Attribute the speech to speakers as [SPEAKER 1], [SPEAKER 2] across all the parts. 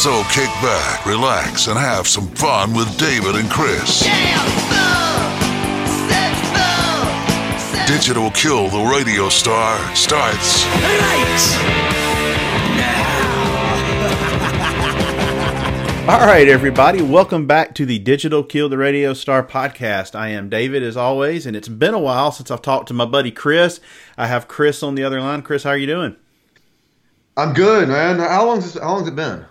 [SPEAKER 1] So kick back, relax, and have some fun with David and Chris. Digital Kill the Radio Star starts right now.
[SPEAKER 2] All right, everybody, welcome back to the Digital Kill the Radio Star podcast. I am David, as always, and it's been a while since I've talked to my buddy Chris. I have Chris on the other line. Chris, how are you doing?
[SPEAKER 3] I'm good, man. How long's this, how long's it been?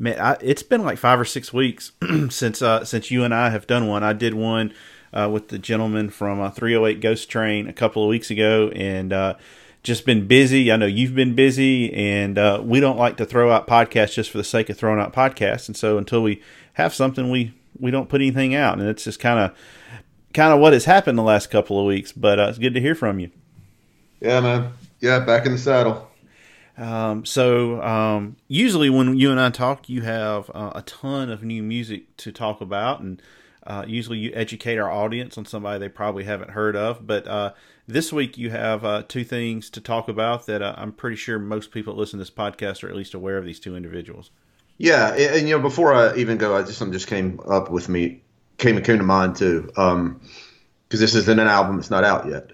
[SPEAKER 2] Man, I, it's been like five or six weeks since uh, since you and I have done one. I did one uh, with the gentleman from uh, 308 Ghost Train a couple of weeks ago, and uh, just been busy. I know you've been busy, and uh, we don't like to throw out podcasts just for the sake of throwing out podcasts. And so until we have something, we we don't put anything out, and it's just kind of kind of what has happened the last couple of weeks. But uh, it's good to hear from you.
[SPEAKER 3] Yeah, man. Yeah, back in the saddle.
[SPEAKER 2] Um, so um, usually when you and I talk, you have uh, a ton of new music to talk about, and uh, usually you educate our audience on somebody they probably haven't heard of. But uh, this week you have uh, two things to talk about that uh, I'm pretty sure most people that listen to this podcast are at least aware of these two individuals.
[SPEAKER 3] Yeah, and, and, you know, before I even go, I just something just came up with me, came came to mind too, because this isn't an album; it's not out yet.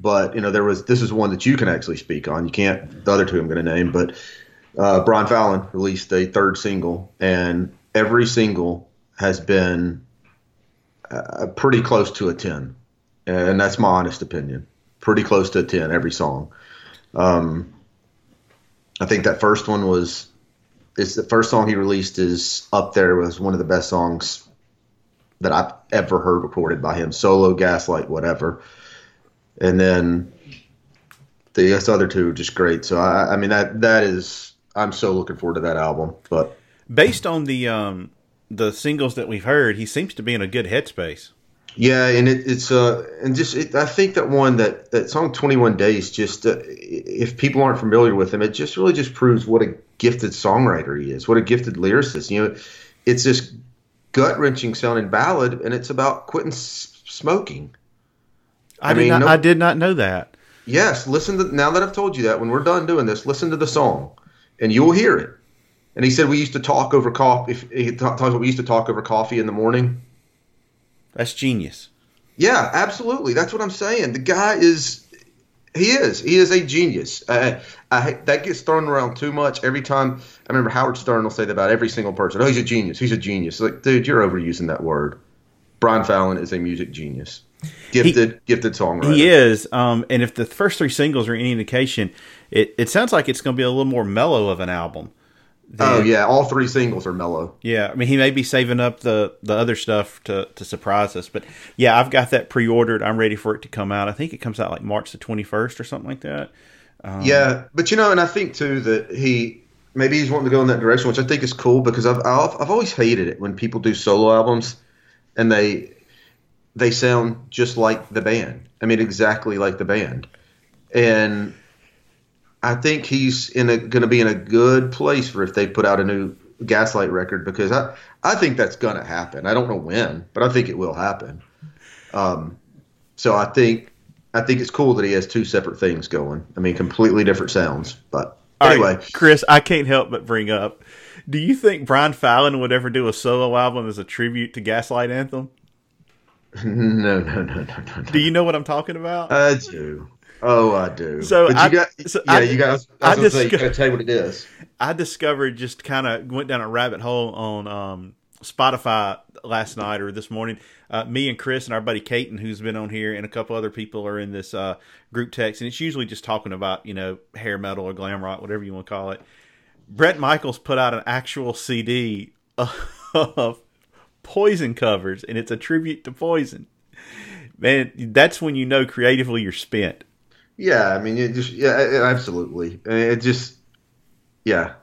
[SPEAKER 3] But you know, there was this is one that you can actually speak on. You can't the other two I'm going to name, but uh, Brian Fallon released a third single, and every single has been uh, pretty close to a ten, and that's my honest opinion. Pretty close to a ten every song. Um, I think that first one was it's the first song he released is up there was one of the best songs that I've ever heard recorded by him. Solo, Gaslight, whatever. And then the other two are just great. So I, I mean that that is I'm so looking forward to that album. But
[SPEAKER 2] Based on the um, the singles that we've heard, he seems to be in a good headspace.
[SPEAKER 3] yeah, and it, it's uh and just it, I think that one that that song 21 Days just uh, if people aren't familiar with him, it just really just proves what a gifted songwriter he is, what a gifted lyricist. You know, it's this gut wrenching sounding ballad, and it's about quitting s- smoking.
[SPEAKER 2] I,
[SPEAKER 3] I
[SPEAKER 2] did
[SPEAKER 3] mean,
[SPEAKER 2] not,
[SPEAKER 3] no-
[SPEAKER 2] I did not know that.
[SPEAKER 3] Yes, listen to now that I've told you that when we're done doing this, listen to the song, and you'll hear it. And he said we used to talk over coffee. If he talks about we used to talk over coffee in the morning.
[SPEAKER 2] That's genius.
[SPEAKER 3] Yeah, absolutely. That's what I'm saying. The guy is, he is, he is a genius. Uh, I that gets thrown around too much every time. I remember Howard Stern will say that about every single person. Oh, he's a genius. He's a genius. Like, dude, you're overusing that word. Brian Fallon is a music genius, gifted, gifted songwriter.
[SPEAKER 2] He is. Um, and if the first three singles are any indication, it, it sounds like it's going to be a little more mellow of an album.
[SPEAKER 3] Oh yeah, all three singles are mellow.
[SPEAKER 2] Yeah, I mean, he may be saving up the the other stuff to to surprise us, but yeah, I've got that pre-ordered. I'm ready for it to come out. I think it comes out like March the 21st or something like that.
[SPEAKER 3] Yeah, but you know, and I think too that he maybe he's wanting to go in that direction, which I think is cool because I've I've, I've always hated it when people do solo albums and they they sound just like the band. I mean, exactly like the band, and I think he's in going to be in a good place for if they put out a new Gaslight record because I I think that's going to happen. I don't know when, but I think it will happen. Um, so I think I think it's cool that he has two separate things going. I mean, completely different sounds. But
[SPEAKER 2] All
[SPEAKER 3] anyway,
[SPEAKER 2] right, Chris, I can't help but bring up. Do you think Brian Fallon would ever do a solo album as a tribute to Gaslight Anthem?
[SPEAKER 3] no, no, no, no, no.
[SPEAKER 2] Do you know what I'm talking about?
[SPEAKER 3] I do. Oh, I do.
[SPEAKER 2] So I-
[SPEAKER 3] you got,
[SPEAKER 2] so
[SPEAKER 3] yeah,
[SPEAKER 2] I-
[SPEAKER 3] you guys.
[SPEAKER 2] I
[SPEAKER 3] I was going to say,
[SPEAKER 2] disco-
[SPEAKER 3] you to tell you what it is.
[SPEAKER 2] I discovered just kind of went down a rabbit hole on um, Spotify last night or this morning. Uh, me and Chris and our buddy Caton, who's been on here, and a couple other people are in this uh, group text, and it's usually just talking about you know hair metal or glam rock, whatever you want to call it. Bret Michaels put out an actual CD of Poison covers, and it's a tribute to Poison. Man, that's when you know creatively you're spent.
[SPEAKER 3] Yeah, I mean, it just yeah, it- absolutely. It just yeah,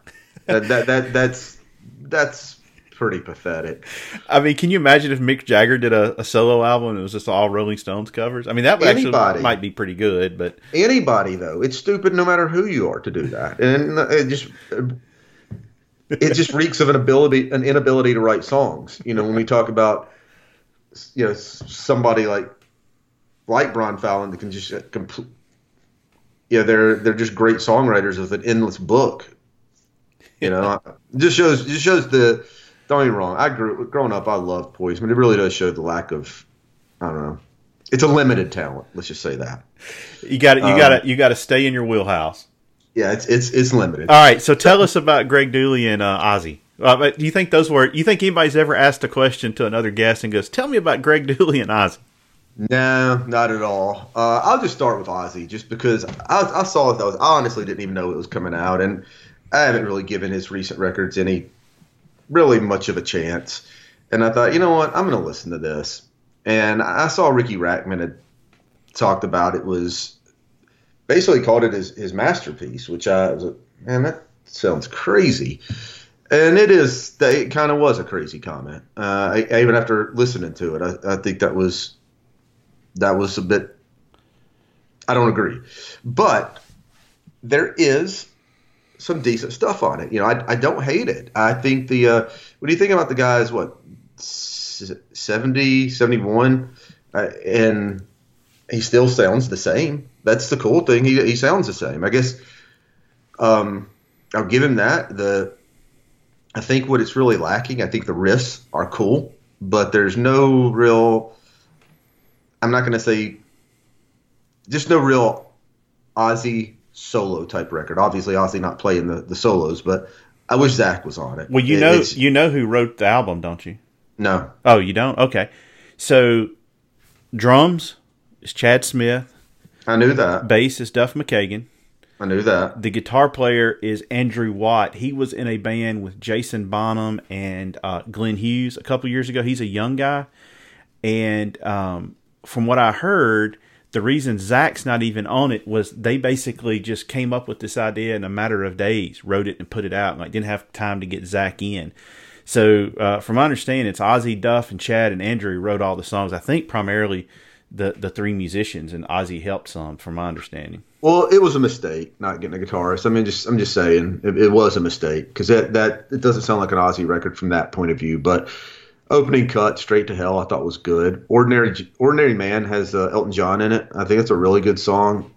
[SPEAKER 3] that, that that that's that's pretty pathetic.
[SPEAKER 2] I mean, can you imagine if Mick Jagger did a, a solo album and it was just all Rolling Stones covers? I mean, that would
[SPEAKER 3] Anybody.
[SPEAKER 2] actually might be pretty good, but
[SPEAKER 3] Anybody though, it's stupid no matter who you are to do that, and uh, it just it just reeks of an ability an inability to write songs. You know, when we talk about you know somebody like like Brian Fallon that can just complete. Yeah, they're they're just great songwriters with an endless book. You know, just shows just shows the. Don't get me wrong. I grew growing up. I loved Poison, but it really does show the lack of. I don't know. It's a limited talent. Let's just say that.
[SPEAKER 2] you got you
[SPEAKER 3] Um,
[SPEAKER 2] got to you got to stay in your wheelhouse.
[SPEAKER 3] Yeah, it's it's it's limited.
[SPEAKER 2] All right, so tell us about Greg Dulli and uh, Ozzy. Uh, but do you think those were? You think anybody's ever asked a question to another guest and goes, "Tell me about Greg Dulli and Ozzy"?
[SPEAKER 3] No, not at all. Uh, I'll just start with Ozzy, just because I, I saw was I honestly didn't even know it was coming out, and I haven't really given his recent records any really much of a chance. And I thought, you know what, I'm going to listen to this. And I saw Riki Rachtman had talked about it was basically called it his, his masterpiece, which I was like, man, that sounds crazy. And it is, it kind of was a crazy comment. Uh, I, even after listening to it, I, I think that was that was a bit. I don't agree, but there is some decent stuff on it. You know, I, I don't hate it. I think the uh, what do you think about the guys? What 70, 71? Uh, and he still sounds the same. That's the cool thing. He he sounds the same. I guess. Um, I'll give him that. The I think what it's really lacking. I think the riffs are cool, but there's no real. I'm not going to say. Just no real Ozzy solo type record. Obviously, Ozzy not playing the, the solos, but I wish Zakk was on it.
[SPEAKER 2] Well, you
[SPEAKER 3] It-
[SPEAKER 2] know, you know who wrote the album, don't you?
[SPEAKER 3] no,
[SPEAKER 2] Oh, you don't? Okay. So, drums is Chad Smith,
[SPEAKER 3] I knew that.
[SPEAKER 2] bass is Duff McKagan,
[SPEAKER 3] I knew that.
[SPEAKER 2] the guitar player is Andrew Watt. He was in a band with Jason Bonham and uh, Glenn Hughes a couple years ago. He's a young guy, and um, from what I heard, the reason Zakk's not even on it was they basically just came up with this idea in a matter of days, wrote it and put it out. Like didn't have time to get Zakk in. So uh, from my understanding, it's Ozzy, Duff, and Chad and Andrew wrote all the songs. I think primarily the the three musicians, and Ozzy helped some, from my understanding.
[SPEAKER 3] Well, it was a mistake not getting a guitarist. I mean, just I'm just saying it, it was a mistake because that that it doesn't sound like an Ozzy record from that point of view. But opening cut straight to hell, I thought was good. Ordinary Ordinary Man has uh, Elton John in it. I think it's a really good song.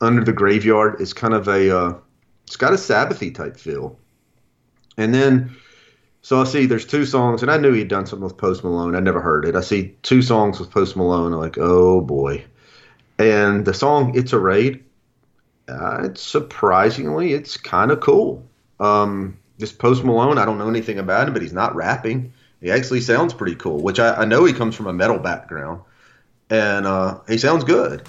[SPEAKER 3] Under the Graveyard is kind of a uh, it's got a Sabbathy type feel. And then so I see there's two songs, and I knew he'd done something with Post Malone. I never heard it. I see two songs with Post Malone. I'm like, oh boy. And the song "It's a Raid," uh, it's surprisingly, it's kind of cool. Um, this Post Malone, I don't know anything about him, but he's not rapping. He actually sounds pretty cool, which I, I know he comes from a metal background, and uh, he sounds good.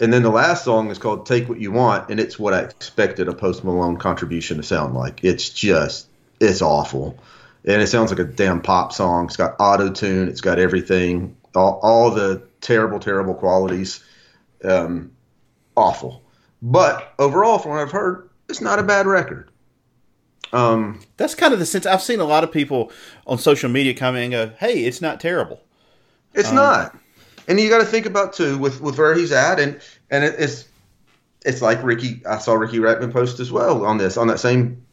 [SPEAKER 3] And then the last song is called "Take What You Want," and it's what I expected a Post Malone contribution to sound like. It's just, it's awful, and it sounds like a damn pop song. It's got auto tune, it's got everything, all, all the terrible, terrible qualities. Um, awful. But overall, from what I've heard, it's not a bad record. Um,
[SPEAKER 2] That's kind of the sense I've seen a lot of people on social media come in and go, "Hey, it's not terrible."
[SPEAKER 3] it's
[SPEAKER 2] Um,
[SPEAKER 3] not, and you got to think about too with with where he's at, and and it, it's it's like Ricky. I saw Riki Rachtman post as well on this on that same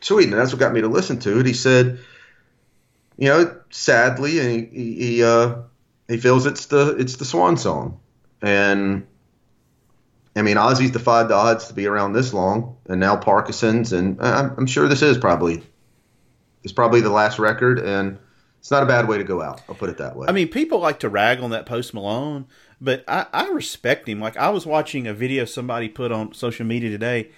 [SPEAKER 3] tweet, and that's what got me to listen to it. He said, you know, sadly, he he, uh he feels it's the it's the swan song, and I mean, Ozzy's defied the odds to be around this long, and now Parkinson's, and I'm, I'm sure this is probably it's probably the last record, and it's not a bad way to go out. I'll put it that way.
[SPEAKER 2] I mean, people like to rag on that Post Malone, but I, I respect him. Like I was watching a video somebody put on social media today.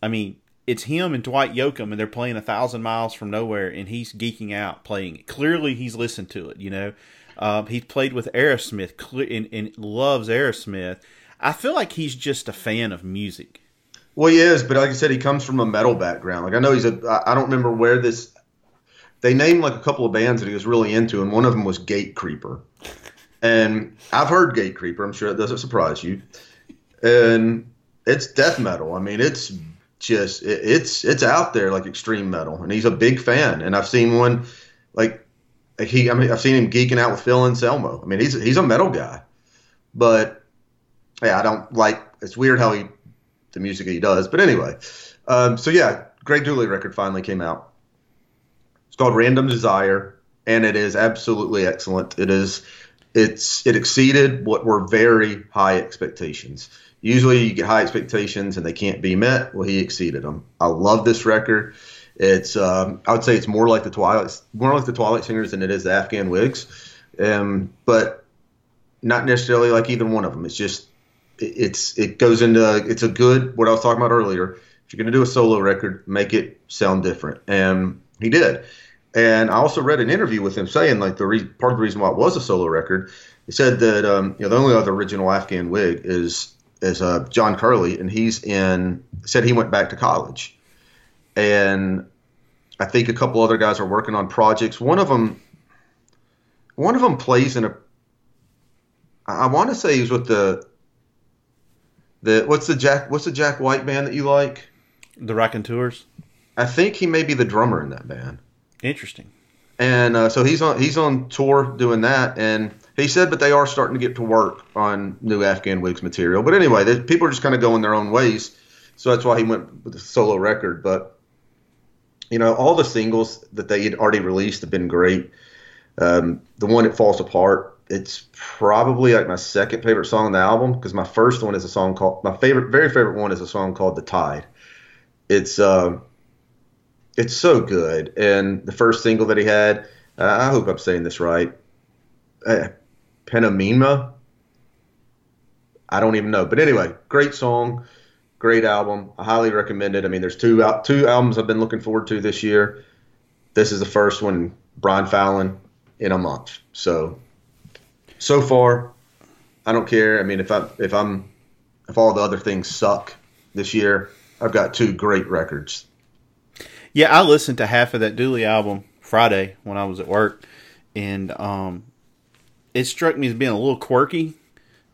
[SPEAKER 2] I mean, it's him and Dwight Yoakam, and they're playing a thousand miles from nowhere, and he's geeking out playing it. Clearly, he's listened to it. You know, um, he's played with Aerosmith and, and loves Aerosmith. I feel like he's just a fan of music.
[SPEAKER 3] Well, he is, but like I said, he comes from a metal background. Like I know he's a. I don't remember where this. They named like a couple of bands that he was really into, and one of them was Gatecreeper. And I've heard Gatecreeper. I'm sure it doesn't surprise you. And it's death metal. I mean, it's just it, it's it's out there like extreme metal, and he's a big fan. And I've seen one like he. I mean, I've seen him geeking out with Phil Anselmo. I mean, he's he's a metal guy, but yeah, I don't like. It's weird how he the music he does. But anyway, um, so yeah, Greg Dulli record finally came out. It's called Random Desire, and it is absolutely excellent. It is, it's it exceeded what were very high expectations. Usually, you get high expectations and they can't be met. Well, he exceeded them. I love this record. It's um, I would say it's more like the Twilight, more like the Twilight Singers than it is the Afghan Whigs, um, but not necessarily like either one of them. It's just it- it's it goes into it's a good what I was talking about earlier. If you're going to do a solo record, make it sound different, and he did. And I also read an interview with him saying like the re- part of the reason why it was a solo record. He said that um, you know the only other original Afghan whig is is uh, John Curley, and he's in. Said he went back to college, and I think a couple other guys are working on projects. One of them, one of them plays in a. I want to say he's with the. The what's the Jack what's the Jack White band that you like?
[SPEAKER 2] The Raconteurs.
[SPEAKER 3] I think he may be the drummer in that band.
[SPEAKER 2] Interesting.
[SPEAKER 3] and uh, so he's on he's on tour doing that and he said but they are starting to get to work on new afghan whigs material. But anyway they, people are just kind of going their own ways. So that's why he went with the solo record. But you know all the singles that they had already released have been great. Um, the one that falls apart it's probably like my second favorite song on the album because my first one is a song called my favorite very favorite one is a song called the tide. It's um it's so good. And the first single that he had, uh, I hope I'm saying this right, uh, Pantomima. I don't even know, but anyway, great song, great album. I highly recommend it. I mean, there's two out two albums I've been looking forward to this year. This is the first one, Brian Fallon, in a month. So, so far, I don't care. I mean, if I if I'm if all the other things suck this year, I've got two great records.
[SPEAKER 2] Yeah, I listened to half of that Dulli album Friday when I was at work, and um, it struck me as being a little quirky.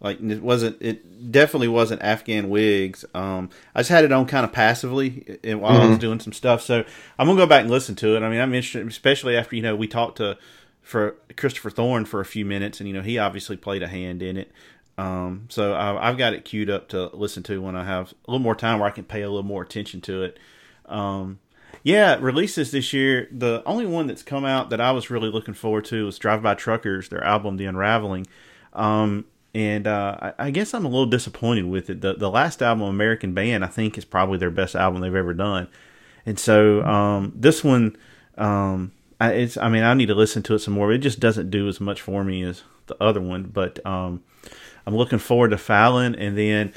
[SPEAKER 2] Like it wasn't, it definitely wasn't Afghan Whigs. Um, I just had it on kind of passively and while I was doing some stuff. So I'm gonna go back and listen to it. I mean, I'm interested, especially after you know we talked to for Christopher Thorn for a few minutes, and you know he obviously played a hand in it. Um, so I, I've got it queued up to listen to when I have a little more time where I can pay a little more attention to it. Um, yeah, releases this year. The only one that's come out that I was really looking forward to was Drive By Truckers, their album The Unraveling. Um, and uh, I, I guess I'm a little disappointed with it. The the last album, American Band, I think is probably their best album they've ever done. And so um, this one, um, I, it's I mean I need to listen to it some more. It just doesn't do as much for me as the other one. But um, I'm looking forward to Fallon, and then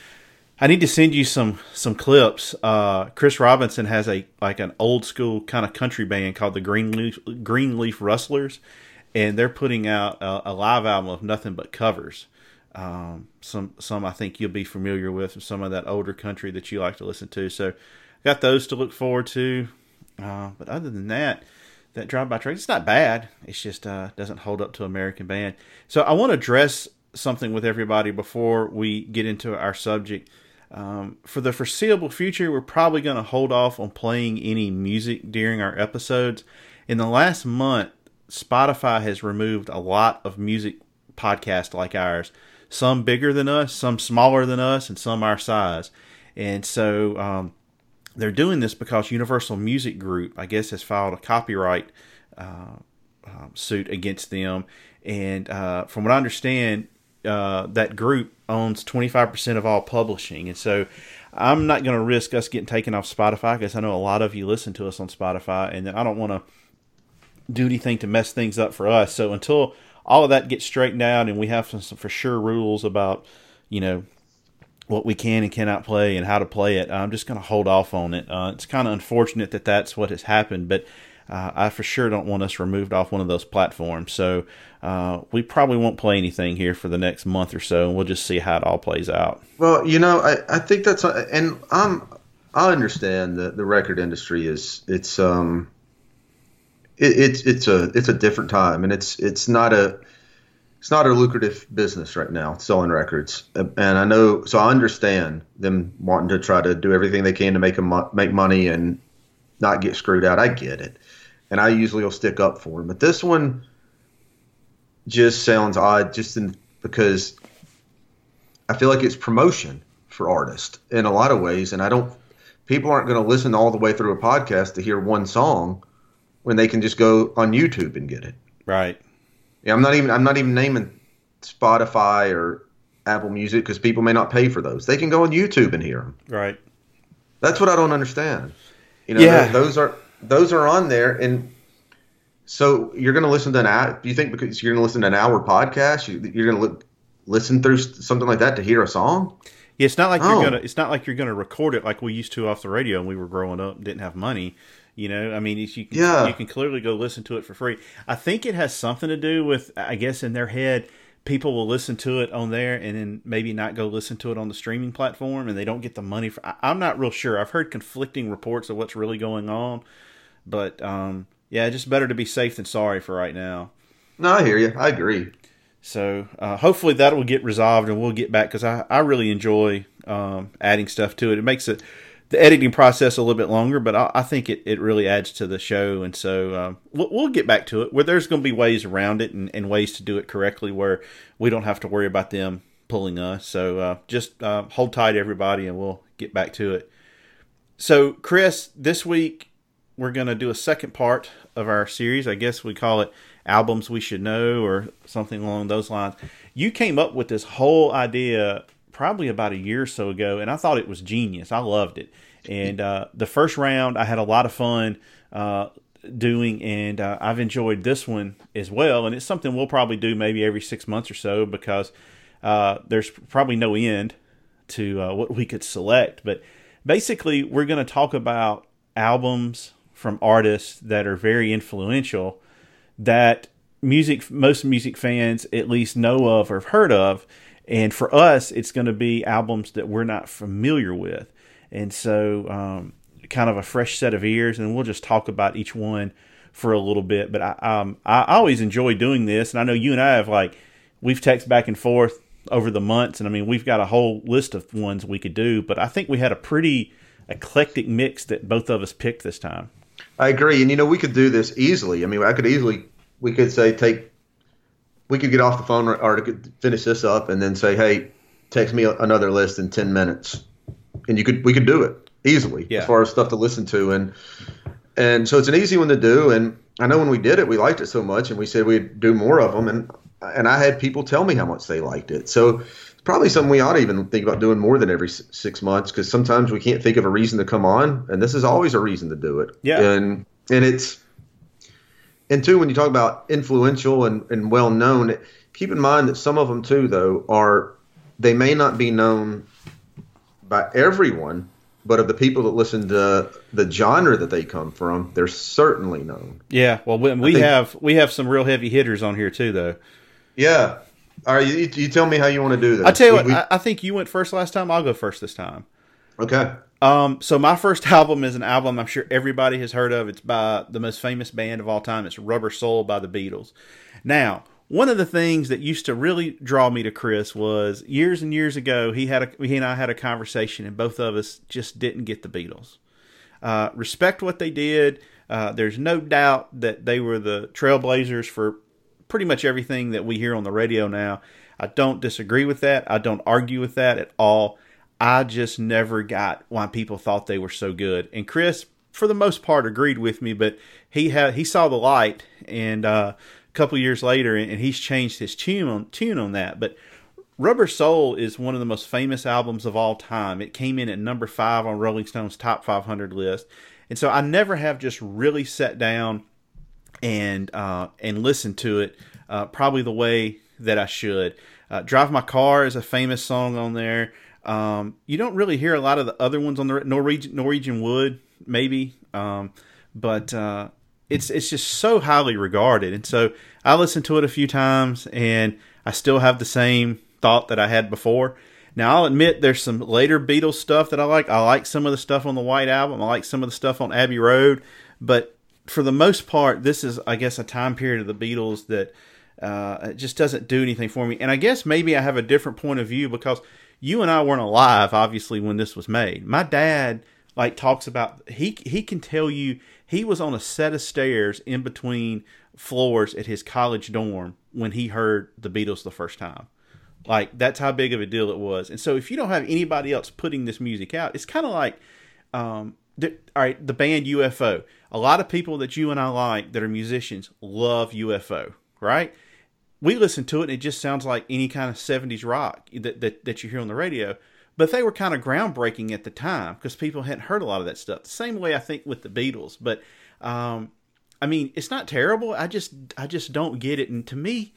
[SPEAKER 2] I need to send you some some clips. Uh, Chris Robinson has a like an old school kind of country band called the Greenleaf Greenleaf Rustlers, and they're putting out a, a live album of nothing but covers. Um, some some I think you'll be familiar with, some of that older country that you like to listen to. So, got those to look forward to. Uh, but other than that, that drive by truck, it's not bad. It's just uh, doesn't hold up to American Band. So I want to address something with everybody before we get into our subject. Um, for the foreseeable future, we're probably going to hold off on playing any music during our episodes. In the last month, Spotify has removed a lot of music podcasts like ours, some bigger than us, some smaller than us, and some our size. And so um, they're doing this because Universal Music Group, I guess, has filed a copyright uh, um, suit against them. And uh, from what I understand, uh, that group owns 25% of all publishing. And so I'm not going to risk us getting taken off Spotify because I know a lot of you listen to us on Spotify, and then I don't want to do anything to mess things up for us. So until all of that gets straightened out and we have some, some for sure rules about, you know, what we can and cannot play and how to play it. I'm just going to hold off on it. Uh, it's kind of unfortunate that that's what has happened, but uh, I for sure don't want us removed off one of those platforms. So uh, we probably won't play anything here for the next month or so, and we'll just see how it all plays out.
[SPEAKER 3] Well, you know, I, I think that's and I'm I understand that the record industry is it's um it, it's it's a it's a different time and it's it's not a it's not a lucrative business right now selling records and I know so I understand them wanting to try to do everything they can to make them make money and not get screwed out. I get it, and I usually will stick up for them, but this one just sounds odd just in, because I feel like it's promotion for artists in a lot of ways, and I don't. People aren't going to listen all the way through a podcast to hear one song when they can just go on YouTube and get it.
[SPEAKER 2] Right.
[SPEAKER 3] Yeah, I'm not even. I'm not even naming Spotify or Apple Music because people may not pay for those. They can go on YouTube and hear them.
[SPEAKER 2] Right.
[SPEAKER 3] That's what I don't understand. You know,
[SPEAKER 2] Yeah.
[SPEAKER 3] those are those are on there, and so you're going to listen to an hour. Do you think because you're going to listen to an hour podcast, you, you're going to li- listen through something like that to hear a song?
[SPEAKER 2] Yeah, it's not like
[SPEAKER 3] Oh.
[SPEAKER 2] you're gonna. It's not like you're gonna record it like we used to off the radio when we were growing up. and Didn't have money, you know. I mean, you can,
[SPEAKER 3] Yeah.
[SPEAKER 2] you can clearly go listen to it for free. I think it has something to do with, I guess, in their head, people will listen to it on there and then maybe not go listen to it on the streaming platform, and they don't get the money for. I'm not real sure. I've heard conflicting reports of what's really going on, but um, yeah, just better to be safe than sorry for right now.
[SPEAKER 3] No, I hear you. I agree.
[SPEAKER 2] So uh, hopefully that will get resolved and we'll get back because I, I really enjoy um, adding stuff to it. It makes it the editing process a little bit longer, but I, I think it, it really adds to the show. And so um, we'll, we'll get back to it where there's going to be ways around it and, and ways to do it correctly where we don't have to worry about them pulling us. So uh, just uh, hold tight, everybody, and we'll get back to it. So, Chris, this week we're going to do a second part of our series. I guess we call it albums we should know or something along those lines. You came up with this whole idea probably about a year or so ago, and I thought it was genius. I loved it. And uh, the first round, I had a lot of fun uh, doing, and uh, I've enjoyed this one as well. And it's something we'll probably do maybe every six months or so because uh, there's probably no end to uh, what we could select. But basically, we're going to talk about albums from artists that are very influential that music most music fans at least know of or have heard of. And for us it's going to be albums that we're not familiar with. And so um, kind of a fresh set of ears and we'll just talk about each one for a little bit. But I, um, I always enjoy doing this and i know you and i have like we've texted back and forth over the months and i mean we've got a whole list of ones we could do but i think we had a pretty eclectic mix that both of us picked this time
[SPEAKER 3] I agree, and you know we could do this easily. I mean, I could easily we could say take we could get off the phone or, or finish this up and then say, hey, text me another list in ten minutes, and you could we could do it easily
[SPEAKER 2] Yeah.
[SPEAKER 3] as far as stuff to listen to and and so it's an easy one to do. And I know when we did it, we liked it so much, and we said we'd do more of them, and and I had people tell me how much they liked it. So probably something we ought to even think about doing more than every six months because sometimes we can't think of a reason to come on, and this is always a reason to do it.
[SPEAKER 2] Yeah.
[SPEAKER 3] and and it's and two when you talk about influential and, and well known, keep in mind that some of them too though are they may not be known by everyone, but of the people that listen to the genre that they come from, they're certainly known.
[SPEAKER 2] Yeah, well, we, we
[SPEAKER 3] think-
[SPEAKER 2] have we have some real heavy hitters on here too, though.
[SPEAKER 3] Yeah. All right, you, you tell me how you want to do this.
[SPEAKER 2] I tell you what,
[SPEAKER 3] We- we-
[SPEAKER 2] I, I think you went first last time. I'll go first this time.
[SPEAKER 3] okay.
[SPEAKER 2] Um, so my first album is an album I'm sure everybody has heard of. It's by the most famous band of all time. It's Rubber Soul by the Beatles. Now, one of the things that used to really draw me to Chris was years and years ago. He had a he and I had a conversation, and both of us just didn't get the Beatles. Uh, respect what they did. Uh, there's no doubt that they were the trailblazers for pretty much everything that we hear on the radio now. I don't disagree with that. I don't argue with that at all. I just never got why people thought they were so good. And Chris, for the most part, agreed with me, but he had he saw the light, and uh, a couple years later, and he's changed his tune on tune on that. But Rubber Soul is one of the most famous albums of all time. It came in at number five on Rolling Stone's top 500 list, and so I never have just really sat down and uh, and listen to it uh, probably the way that I should. Uh, Drive My Car is a famous song on there. Um, you don't really hear a lot of the other ones on the Norwegian Norwegian Wood, maybe, um, but uh, it's it's just so highly regarded, and so I listened to it a few times, and I still have the same thought that I had before. Now I'll admit there's some later Beatles stuff that I like. I like some of the stuff on the White Album. I like some of the stuff on Abbey Road, but for the most part, this is I guess a time period of the Beatles that uh, just doesn't do anything for me. And I guess maybe I have a different point of view because you and I weren't alive, obviously, when this was made. My dad like talks about he he can tell you he was on a set of stairs in between floors at his college dorm when he heard the Beatles the first time. Like that's how big of a deal it was. And so if you don't have anybody else putting this music out, it's kind of like um, the, all right, the band UFO. A lot of people that you and I like that are musicians love UFO, right? We listen to it and it just sounds like any kind of 70s rock that, that, that you hear on the radio. But they were kind of groundbreaking at the time because people hadn't heard a lot of that stuff. The same way I think with the Beatles. But um, I mean, it's not terrible. I just I just don't get it. And to me,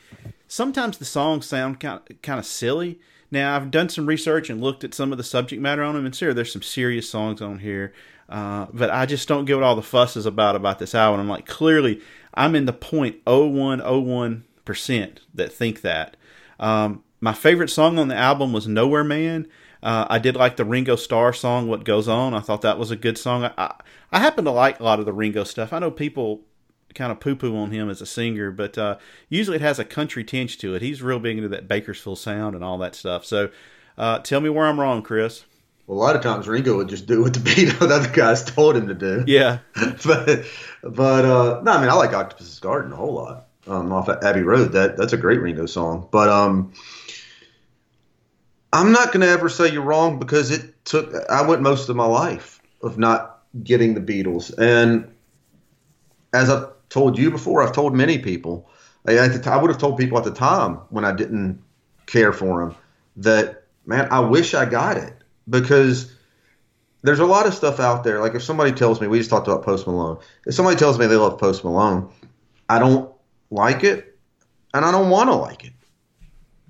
[SPEAKER 2] sometimes the songs sound kind of, kind of silly. Now I've done some research and looked at some of the subject matter on them, and sure, there's some serious songs on here, uh, but I just don't get what all the fuss is about about this album. I'm like, clearly, I'm in the 0.0101 percent that think that. Um, my favorite song on the album was Nowhere Man. Uh, I did like the Ringo Starr song "What Goes On." I thought that was a good song. I, I, I happen to like a lot of the Ringo stuff. I know people kind of poo poo on him as a singer, but uh, usually it has a country tinge to it. He's real big into that Bakersfield sound and all that stuff. So uh, tell me where I'm wrong, Chris.
[SPEAKER 3] Well, a lot of times Ringo would just do what the Beatles, the other guys told him to do.
[SPEAKER 2] Yeah.
[SPEAKER 3] but but uh, no, I mean I like Octopus's Garden a whole lot. Um, off at Abbey Road, that that's a great Ringo song. But um, I'm not going to ever say you're wrong because it took. I went most of my life of not getting the Beatles, and as I've told you before, I've told many people. I, at the t- I would have told people at the time when I didn't care for them that man, I wish I got it because there's a lot of stuff out there. Like if somebody tells me, we just talked about Post Malone. If somebody tells me they love Post Malone, I don't like it, and I don't want to like it.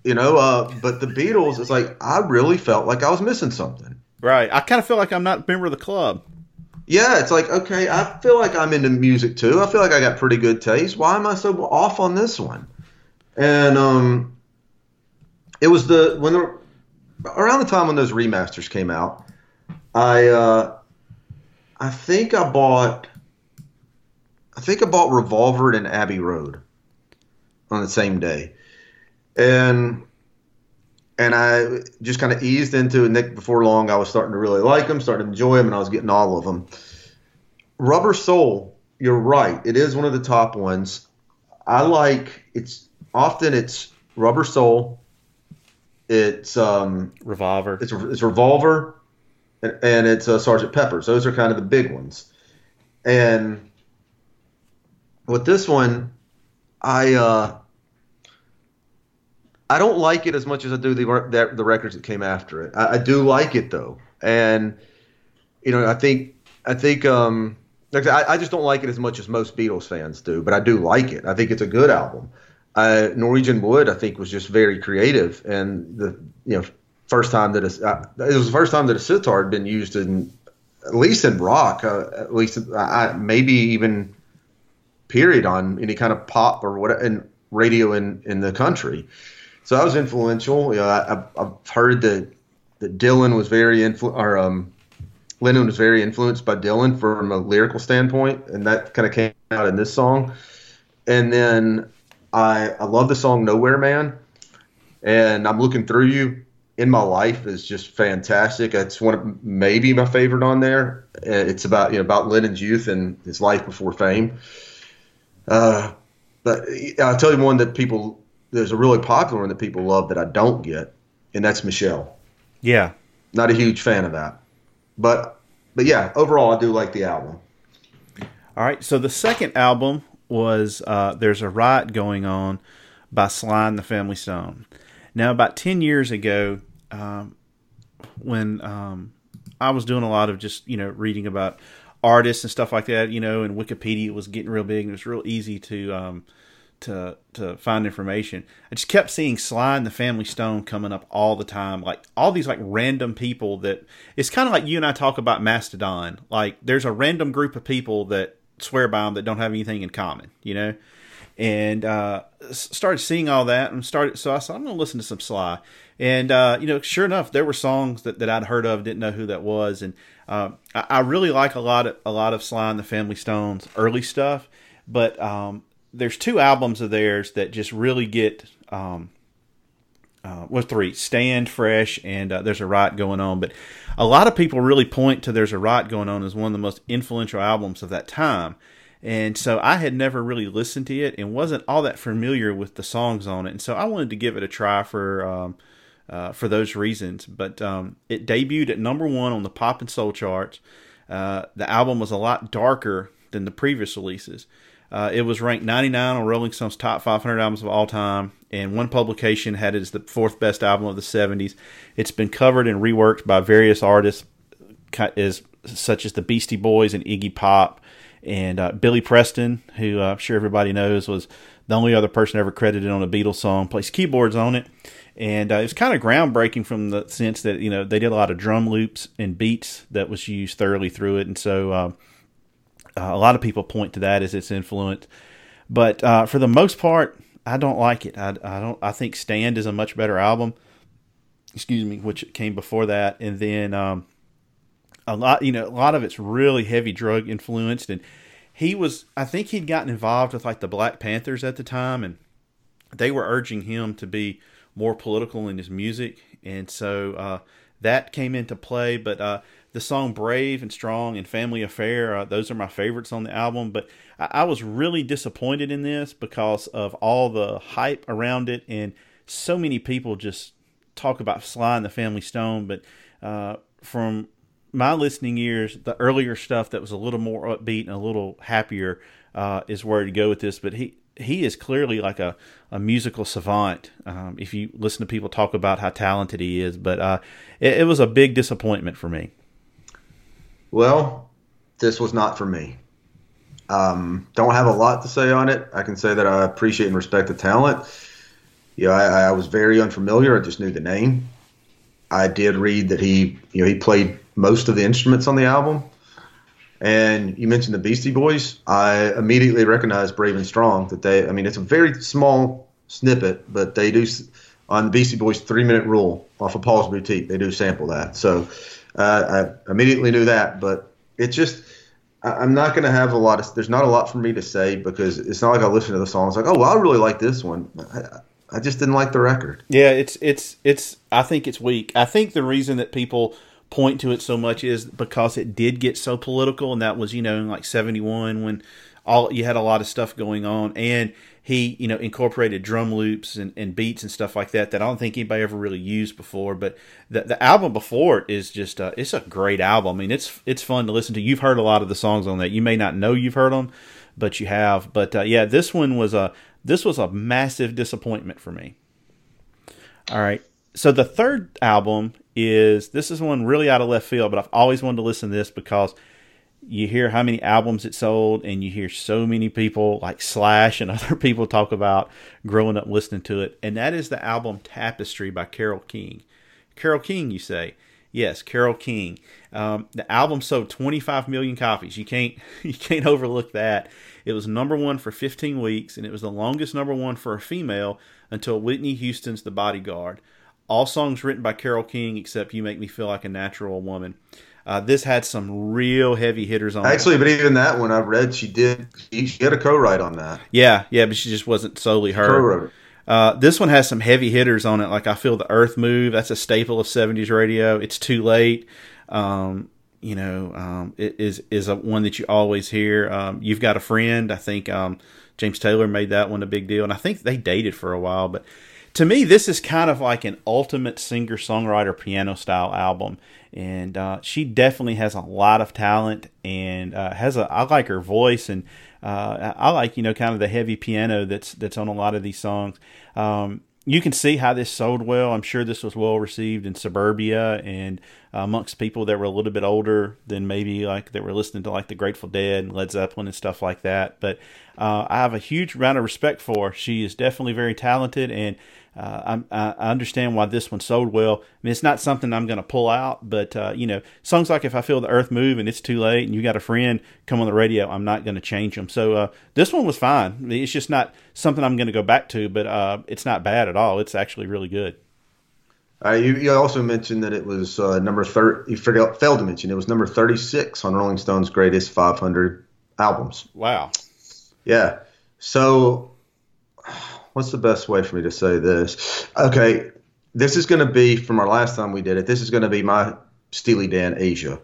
[SPEAKER 3] You know, uh, but the Beatles, it's like I really felt like I was missing something.
[SPEAKER 2] Right. I kind of feel like I'm not a member of the club.
[SPEAKER 3] Yeah, it's like okay, I feel like I'm into music too. I feel like I got pretty good taste. Why am I so off on this one? And um, it was the when the around the time when those remasters came out, I uh, I think I bought I think I bought Revolver and Abbey Road on the same day, and and I just kind of eased into it. Nick, before long, I was starting to really like them, starting to enjoy them, and I was getting all of them. Rubber Soul, you're right. It is one of the top ones. I like it's often it's Rubber Soul. It's um
[SPEAKER 2] Revolver.
[SPEAKER 3] it's it's Revolver, and, and it's uh, Sergeant Pepper's. Those are kind of the big ones. And with this one, I uh, I don't like it as much as I do the the, the records that came after it. I, I do like it though, and you know I think I think um, I, I just don't like it as much as most Beatles fans do, but I do like it. I think it's a good album. Uh, Norwegian Wood, I think, was just very creative, and the you know first time that a, uh, it was the first time that a sitar had been used in at least in rock, uh, at least I, maybe even period on any kind of pop or what in radio in in the country. So that was influential. You know, I, I've heard that that Dylan was very influ- or um, Lennon was very influenced by Dylan from a lyrical standpoint, and that kind of came out in this song. And then I I love the song Nowhere Man, and I'm looking through you. In my life is just fantastic. It's one of maybe my favorite on there. Uh, It's about you know about Lennon's youth and his life before fame. Uh, but I'll tell you one that people there's a really popular one that people love that I don't get, and that's Michelle.
[SPEAKER 2] Yeah.
[SPEAKER 3] Not a huge fan of that, but but yeah, overall I do like the album.
[SPEAKER 2] All right. So the second album was uh, "There's a Riot Going On" by Sly and the Family Stone. Now, about ten years ago, um, when um, I was doing a lot of just you know reading about artists and stuff like that, you know, and Wikipedia was getting real big, and it was real easy to um, to to find information. I just kept seeing Sly and the Family Stone coming up all the time, like all these like random people that it's kind of like you and I talk about Mastodon. Like there's a random group of people that swear by them that don't have anything in common, you know. And uh, started seeing all that and started. So I said, I'm going to listen to some Sly. And uh, you know, sure enough, there were songs that, that I'd heard of, didn't know who that was, and uh, I, I really like a lot of a lot of Sly and the Family Stones early stuff. But um, there's two albums of theirs that just really get um, uh, well, three stand fresh and uh, there's a riot going on but a lot of people really point to there's a riot going on as one of the most influential albums of that time. And so i had never really listened to it and wasn't all that familiar with the songs on it. And so i wanted to give it a try for um, uh, for those reasons. But um, it debuted at number one on the pop and soul charts. Uh, the album was a lot darker than the previous releases uh, it was ranked 99 on Rolling Stone's top 500 albums of all time, and one publication had it as the fourth best album of the 70s. It's been covered and reworked by various artists, as such as the Beastie Boys and Iggy Pop, and uh, Billy Preston, who uh, I'm sure everybody knows was the only other person ever credited on a Beatles song, plays keyboards on it. And uh, it was kind of groundbreaking from the sense that you know they did a lot of drum loops and beats that was used thoroughly through it, and so. Uh, a lot of people point to that as its influence, but uh, for the most part, I don't like it. I, I don't. I think Stand is a much better album. Excuse me, which came before that, and then um, a lot. You know, a lot of it's really heavy drug influenced, and he was. I think he'd gotten involved with like the Black Panthers at the time, and they were urging him to be more political in his music, and so uh, that came into play. But uh, the song "Brave" and "Strong" and "Family Affair" uh, those are my favorites on the album. But I, I was really disappointed in this because of all the hype around it, and so many people just talk about Sly and the Family Stone. But uh, from my listening years, the earlier stuff that was a little more upbeat and a little happier uh, is where to go with this. But he he is clearly like a, a musical savant. Um, if you listen to people talk about how talented he is, but uh, it, it was a big disappointment for me.
[SPEAKER 3] Well, this was not for me. Um, don't have a lot to say on it. I can say that I appreciate and respect the talent. You know, I, I was very unfamiliar. I just knew the name. I did read that he, you know, he played most of the instruments on the album. And you mentioned the Beastie Boys. I immediately recognized Brave and Strong. That they, I mean, it's a very small snippet, but they do on the Beastie Boys three minute rule off of Paul's Boutique. They do sample that. So uh, I immediately knew that. But it just, I'm not going to have a lot of. There's not a lot for me to say because it's not like I listen to the songs like, oh, well, I really like this one. I, I just didn't like the record.
[SPEAKER 2] Yeah, it's it's it's. I think it's weak. I think the reason that people point to it so much is because it did get so political, and that was you know in like '71 when all you had a lot of stuff going on, and he you know incorporated drum loops and, and beats and stuff like that that I don't think anybody ever really used before. But the the album before it is just uh, it's a great album. I mean, it's it's fun to listen to. You've heard a lot of the songs on that. You may not know you've heard them, but you have. But uh, yeah, this one was a this was a massive disappointment for me. All right. So the third album is this is one really out of left field, but I've always wanted to listen to this because you hear how many albums it sold and you hear so many people like Slash and other people talk about growing up listening to it. And that is the album Tapestry by Carole King. Carole King, you say? Yes, Carole King. Um, the album sold 25 million copies. You can't you can't overlook that. It was number one for 15 weeks, and it was the longest number one for a female until Whitney Houston's "The Bodyguard." All songs written by Carole King except "You Make Me Feel Like a Natural Woman." Uh, this had some real heavy hitters on it.
[SPEAKER 3] Actually, but even that one I've read, she did. She she had a co-write on that.
[SPEAKER 2] Yeah, yeah, but she just wasn't solely her.
[SPEAKER 3] Co-wrote.
[SPEAKER 2] Uh, this one has some heavy hitters on it. Like I feel the Earth move. That's a staple of '70s radio. It's too late. Um, you know, um, it is is a one that you always hear. Um, You've got a friend. I think um, James Taylor made that one a big deal, and I think they dated for a while. But to me, this is kind of like an ultimate singer songwriter piano style album. And uh, she definitely has a lot of talent and uh, has a. I like her voice and uh, I like you know kind of the heavy piano that's that's on a lot of these songs. Um, you can see how this sold well. I'm sure this was well received in suburbia and amongst people that were a little bit older than maybe like that were listening to like the Grateful Dead and Led Zeppelin and stuff like that. But uh, I have a huge amount of respect for. her. She is definitely very talented, and uh, I, I understand why this one sold well. I mean, it's not something I'm going to pull out, but uh, you know, songs like "If I Feel the Earth Move" and "It's Too Late" and "You Got a Friend" come on the radio, I'm not going to change them. So uh, this one was fine. It's just not something I'm going to go back to, but uh, it's not bad at all. It's actually really good.
[SPEAKER 3] Uh, you, you also mentioned that it was uh, number thirty. You forgot, failed to mention it was number thirty-six on Rolling Stone's greatest 500 albums.
[SPEAKER 2] Wow.
[SPEAKER 3] Yeah. So, what's the best way for me to say this? Okay, this is going to be from our last time we did it. This is going to be my Steely Dan Asia.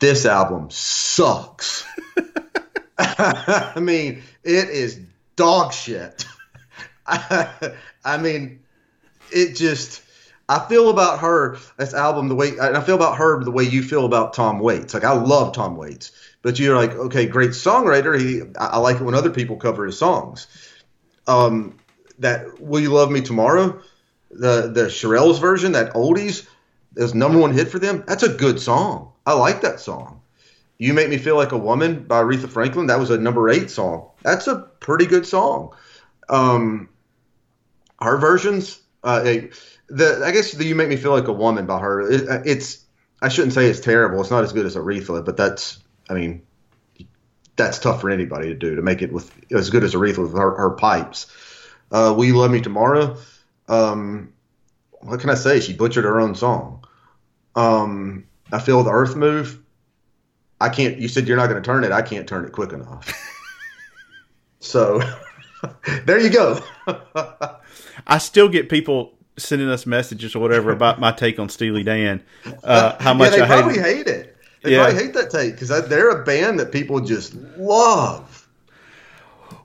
[SPEAKER 3] This album sucks. I mean, it is dog shit. I mean, it just. I feel about her this album the way, and I feel about her the way you feel about Tom Waits. Like I love Tom Waits, but you're like, okay, great songwriter. He, I, I like it when other people cover his songs. Um, that "Will You Love Me Tomorrow," the the Shirelles version, that oldies, is number one hit for them. That's a good song. I like that song. "You Make Me Feel Like a Woman" by Aretha Franklin. That was a number eight song. That's a pretty good song. Um, her versions, uh, the I guess the "You Make Me Feel Like a Woman" by her. It, it's I shouldn't say it's terrible. It's not as good as Aretha, but that's I mean that's tough for anybody to do to make it with as good as Aretha with her, her pipes. Uh, Will you love me tomorrow? Um, what can I say? She butchered her own song. Um, I feel the earth move. I can't. You said you're not going to turn it. I can't turn it quick enough. so there you go.
[SPEAKER 2] I still get people sending us messages or whatever about my take on Steely Dan. Uh, how much
[SPEAKER 3] yeah, they
[SPEAKER 2] I hate
[SPEAKER 3] probably
[SPEAKER 2] it.
[SPEAKER 3] hate it. They
[SPEAKER 2] Yeah.
[SPEAKER 3] probably hate that take because they're a band that people just love.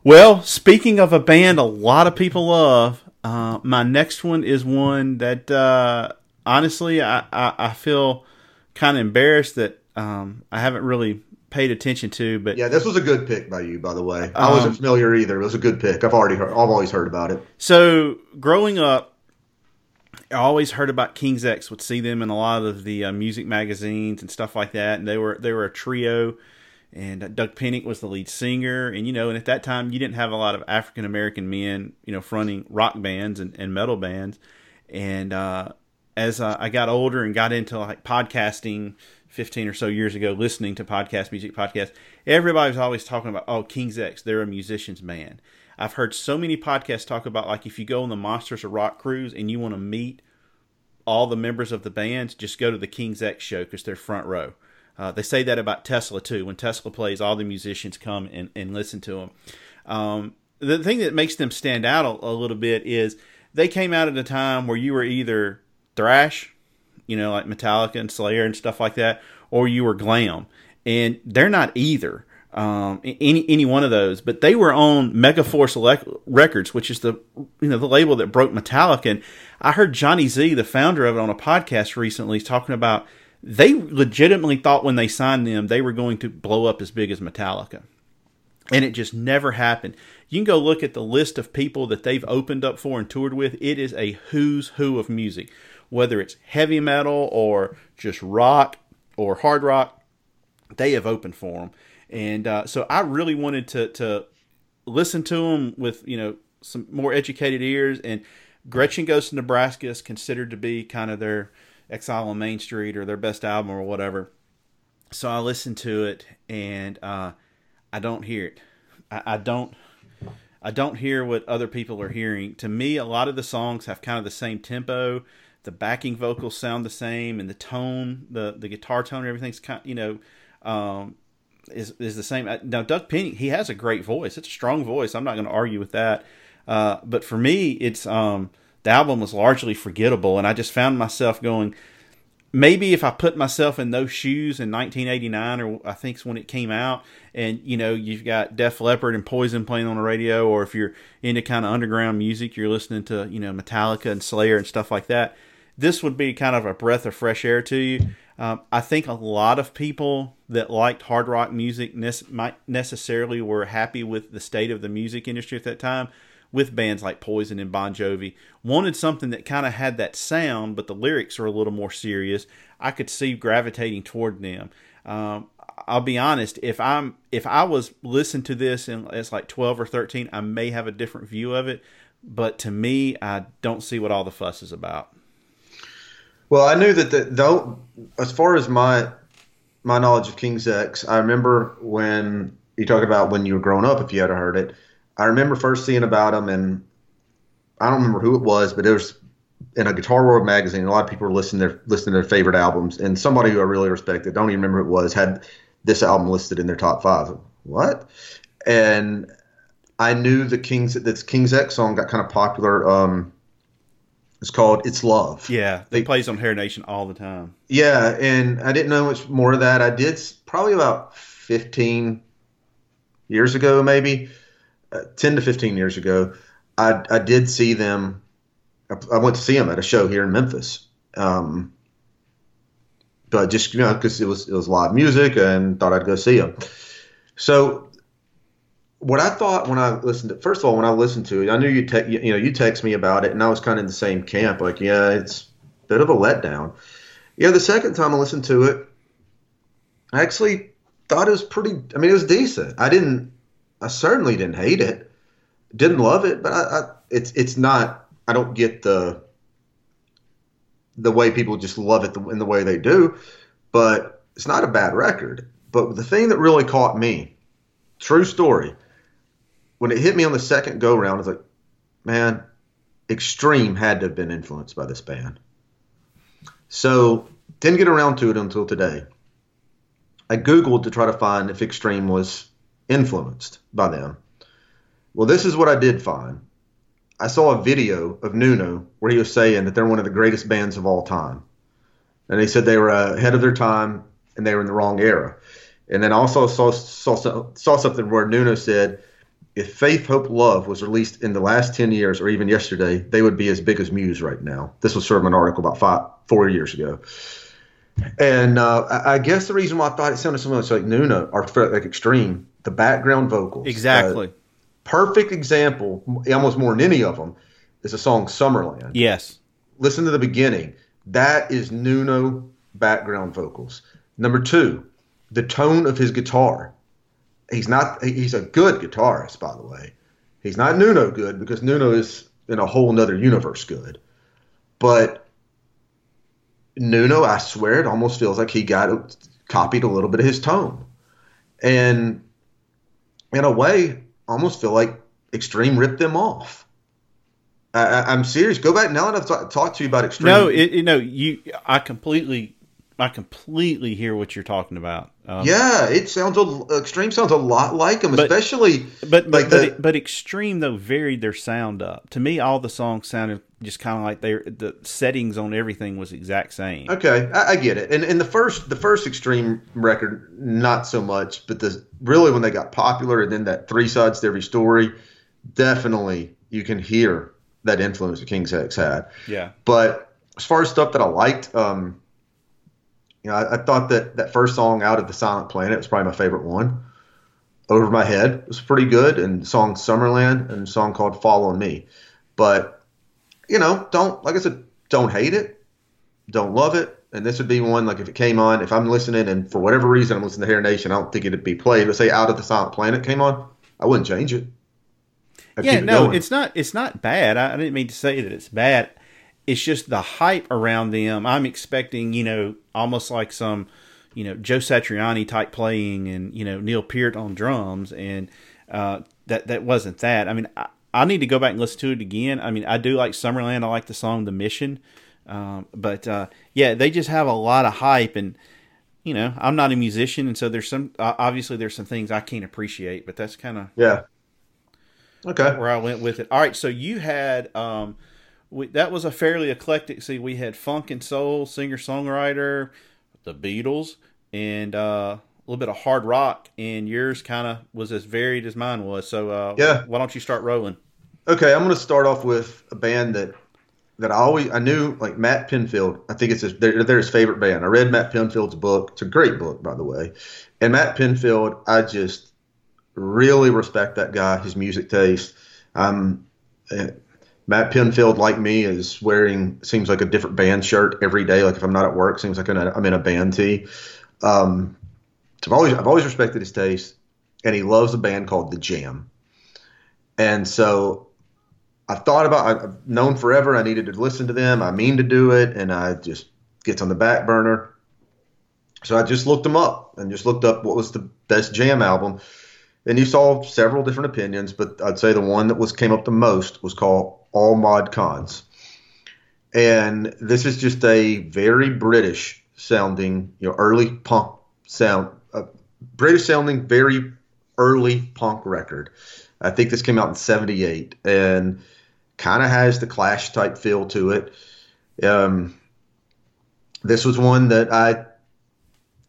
[SPEAKER 2] Well, speaking of a band a lot of people love, uh, my next one is one that uh, honestly I, I, I feel kind of embarrassed that um, I haven't really paid attention to. But
[SPEAKER 3] Yeah, this was a good pick by you, by the way. I
[SPEAKER 2] Um,
[SPEAKER 3] wasn't familiar either. It was a good pick. I've already heard. I've always heard about it.
[SPEAKER 2] So growing up, I always heard about King's X. Would see them in a lot of the uh, music magazines and stuff like that. And they were they were a trio, and Doug Pinnick was the lead singer. And you know, and at that time, you didn't have a lot of African American men, you know, fronting rock bands and, and metal bands. And uh, as uh, I got older and got into like podcasting. 15 or so years ago, listening to podcast music podcasts, everybody was always talking about, oh, King's X, they're a musician's band. I've heard so many podcasts talk about like if you go on the Monsters of Rock cruise and you want to meet all the members of the band, just go to the King's X show because they're front row. Uh, they say that about Tesla too. When Tesla plays, all the musicians come and, and listen to them. Um, the thing that makes them stand out a, a little bit is they came out at a time where you were either thrash, you know, like Metallica and Slayer and stuff like that, or you were glam, and they're not either. Um, any any one of those, but they were on Megaforce Elec- Records, which is the you know the label that broke Metallica. And I heard Johnny Z, the founder of it, on a podcast recently talking about they legitimately thought when they signed them they were going to blow up as big as Metallica and it just never happened. You can go look at the list of people that they've opened up for and toured with. It is a who's who of music, whether it's heavy metal or just rock or hard rock. They have opened for them, and uh, so I really wanted to to listen to them with you know some more educated ears. And Gretchen Goes to Nebraska is considered to be kind of their Exile on Main Street or their best album or whatever. So I listen to it, and uh, I don't hear it. I, I don't. I don't hear what other people are hearing. To me, a lot of the songs have kind of the same tempo. The backing vocals sound the same, and the tone, the the guitar tone, everything's kind. You know, um, is is the same. Uh, Now, Doug Penny, he has a great voice. It's a strong voice. I'm not going to argue with that. Uh, but for me, it's um, the album was largely forgettable, and I just found myself going maybe if I put myself in those shoes in 1989, or I think it's when it came out, and you know you've got Def Leppard and Poison playing on the radio, or if you're into kind of underground music, you're listening to you know Metallica and Slayer and stuff like that. This would be kind of a breath of fresh air to you. Um, I think a lot of people that liked hard rock music nec- might necessarily were happy with the state of the music industry at that time. With bands like Poison and Bon Jovi, wanted something that kind of had that sound, but the lyrics are a little more serious. I could see gravitating toward them. Um, I'll be honest. If I'm if I was listening to this and it's like twelve or thirteen, I may have a different view of it. But to me, I don't see what all the fuss is about.
[SPEAKER 3] Well, I knew that the, though, as far as my my knowledge of King's X, I remember when you talk about when you were growing up, if you had heard it. I remember first seeing about them, and I don't remember who it was, but it was in a Guitar World magazine. A lot of people were listening to their listening to their favorite albums, and somebody who I really respected, don't even remember who it was, had this album listed in their top five. What? And I knew the King's this King's X song got kind of popular. Um, it's called "It's Love."
[SPEAKER 2] Yeah, they plays on Hair Nation all the time.
[SPEAKER 3] Yeah, and I didn't know much more of that. I did probably about 15 years ago, maybe uh, 10 to 15 years ago. I, I did see them. I, I went to see them at a show here in Memphis. Um, but just you know, because it was it was live music, and thought I'd go see them. So what I thought when I listened to first of all when I listened to it, I knew you te- you, you know you text me about it, and I was kind of in the same camp. Like, yeah, it's a bit of a letdown. Yeah, the second time I listened to it, I actually thought it was pretty. I mean, it was decent. I didn't. I certainly didn't hate it. Didn't love it, but I, I it's it's not. I don't get the the way people just love it in the way they do. But it's not a bad record. But the thing that really caught me, true story, when it hit me on the second go round, I was like, man, Extreme had to have been influenced by this band. So didn't get around to it until today. I Googled to try to find if Extreme was influenced by them. Well, this is what I did find. I saw a video of Nuno where he was saying that they're one of the greatest bands of all time. And he said they were ahead of their time and they were in the wrong era. And then I also saw, saw, saw something where Nuno said, if Faith, Hope, Love was released in the last 10 years or even yesterday, they would be as big as Muse right now. This was from an article about five, four years ago. And uh, I I guess the reason why I thought it sounded so much like Nuno or like Extreme, the background vocals. uh,
[SPEAKER 2] Exactly.
[SPEAKER 3] perfect example, almost more than any of them, is the song Summerland.
[SPEAKER 2] yes.
[SPEAKER 3] Listen to the beginning. That is Nuno background vocals. Number two, the tone of his guitar. He's not. He's a good guitarist, by the way. He's not Nuno good because Nuno is in a whole nother universe good. But Nuno, I swear, it almost feels like he got copied a little bit of his tone, and in a way, almost feel like Extreme ripped them off. I, I'm serious. Go back now that I've ta- talked to you about Extreme.
[SPEAKER 2] No, it, you know, you. I completely, I completely hear what you're talking about. Um,
[SPEAKER 3] yeah, it sounds a, Extreme sounds a lot like them,
[SPEAKER 2] But-
[SPEAKER 3] especially
[SPEAKER 2] but but
[SPEAKER 3] like
[SPEAKER 2] but,
[SPEAKER 3] the-
[SPEAKER 2] but extreme though varied their sound up. To me, all the songs sounded just kind of like they the settings on everything was exact same.
[SPEAKER 3] Okay, I, I get it. And and the first the first Extreme record, not so much, but the really when they got popular, and then that three sides to every story, definitely you can hear that influence that King's X had.
[SPEAKER 2] Yeah,
[SPEAKER 3] But as far as stuff that I liked, um, you know, I, I thought that that first song out of the Silent Planet was probably my favorite one. Over My Head was pretty good, and song Summerland and song called Fall on Me. But you know, don't like I said, don't hate it, don't love it. And this would be one like if it came on, if I'm listening and for whatever reason I'm listening to Hair Nation, I don't think it'd be played. But say Out of the Silent Planet came on, I wouldn't change it. I'd
[SPEAKER 2] yeah.
[SPEAKER 3] it
[SPEAKER 2] No, it's not. It's not bad. I, I didn't mean to say that it's bad. It's just the hype around them. I'm expecting, you know, almost like some, you know, Joe Satriani type playing, and you know Neil Peart on drums, and uh, that that wasn't that. I mean, I, I need to go back and listen to it again. I mean, I do like Summerland. I like the song "The Mission," um, but uh, yeah, they just have a lot of hype, and you know, I'm not a musician, and so there's some uh, obviously there's some things I can't appreciate, but that's kind of
[SPEAKER 3] yeah. Okay.
[SPEAKER 2] where I went with it. All right, so you had um, we, that was a fairly eclectic. See, we had funk and soul, singer songwriter, the Beatles, and uh, a little bit of hard rock. And yours kind of was as varied as mine was. So uh,
[SPEAKER 3] Yeah.
[SPEAKER 2] why don't you start rolling?
[SPEAKER 3] Okay, I'm going to start off with a band that that I always I knew like Matt Pinfield. I think it's his, they're, they're his favorite band. I read Matt Pinfield's book. It's a great book, by the way. And Matt Pinfield, I just really respect that guy, his music taste. Um, Matt Pinfield, like me, is wearing seems like a different band shirt every day. Like if I'm not at work, seems like I'm in a, band tee. Um, so I've always I've always respected his taste, and he loves a band called The Jam. And so I've thought about I've known forever I needed to listen to them. I mean to do it, and I just gets on the back burner. So I just looked them up and just looked up what was the best Jam album. And you saw several different opinions, but I'd say the one that was came up the most was called All Mod Cons. And this is just a very British sounding, you know, early punk sound, uh, British sounding, very early punk record. I think this came out in '78 and kind of has the Clash type feel to it. Um, this was one that I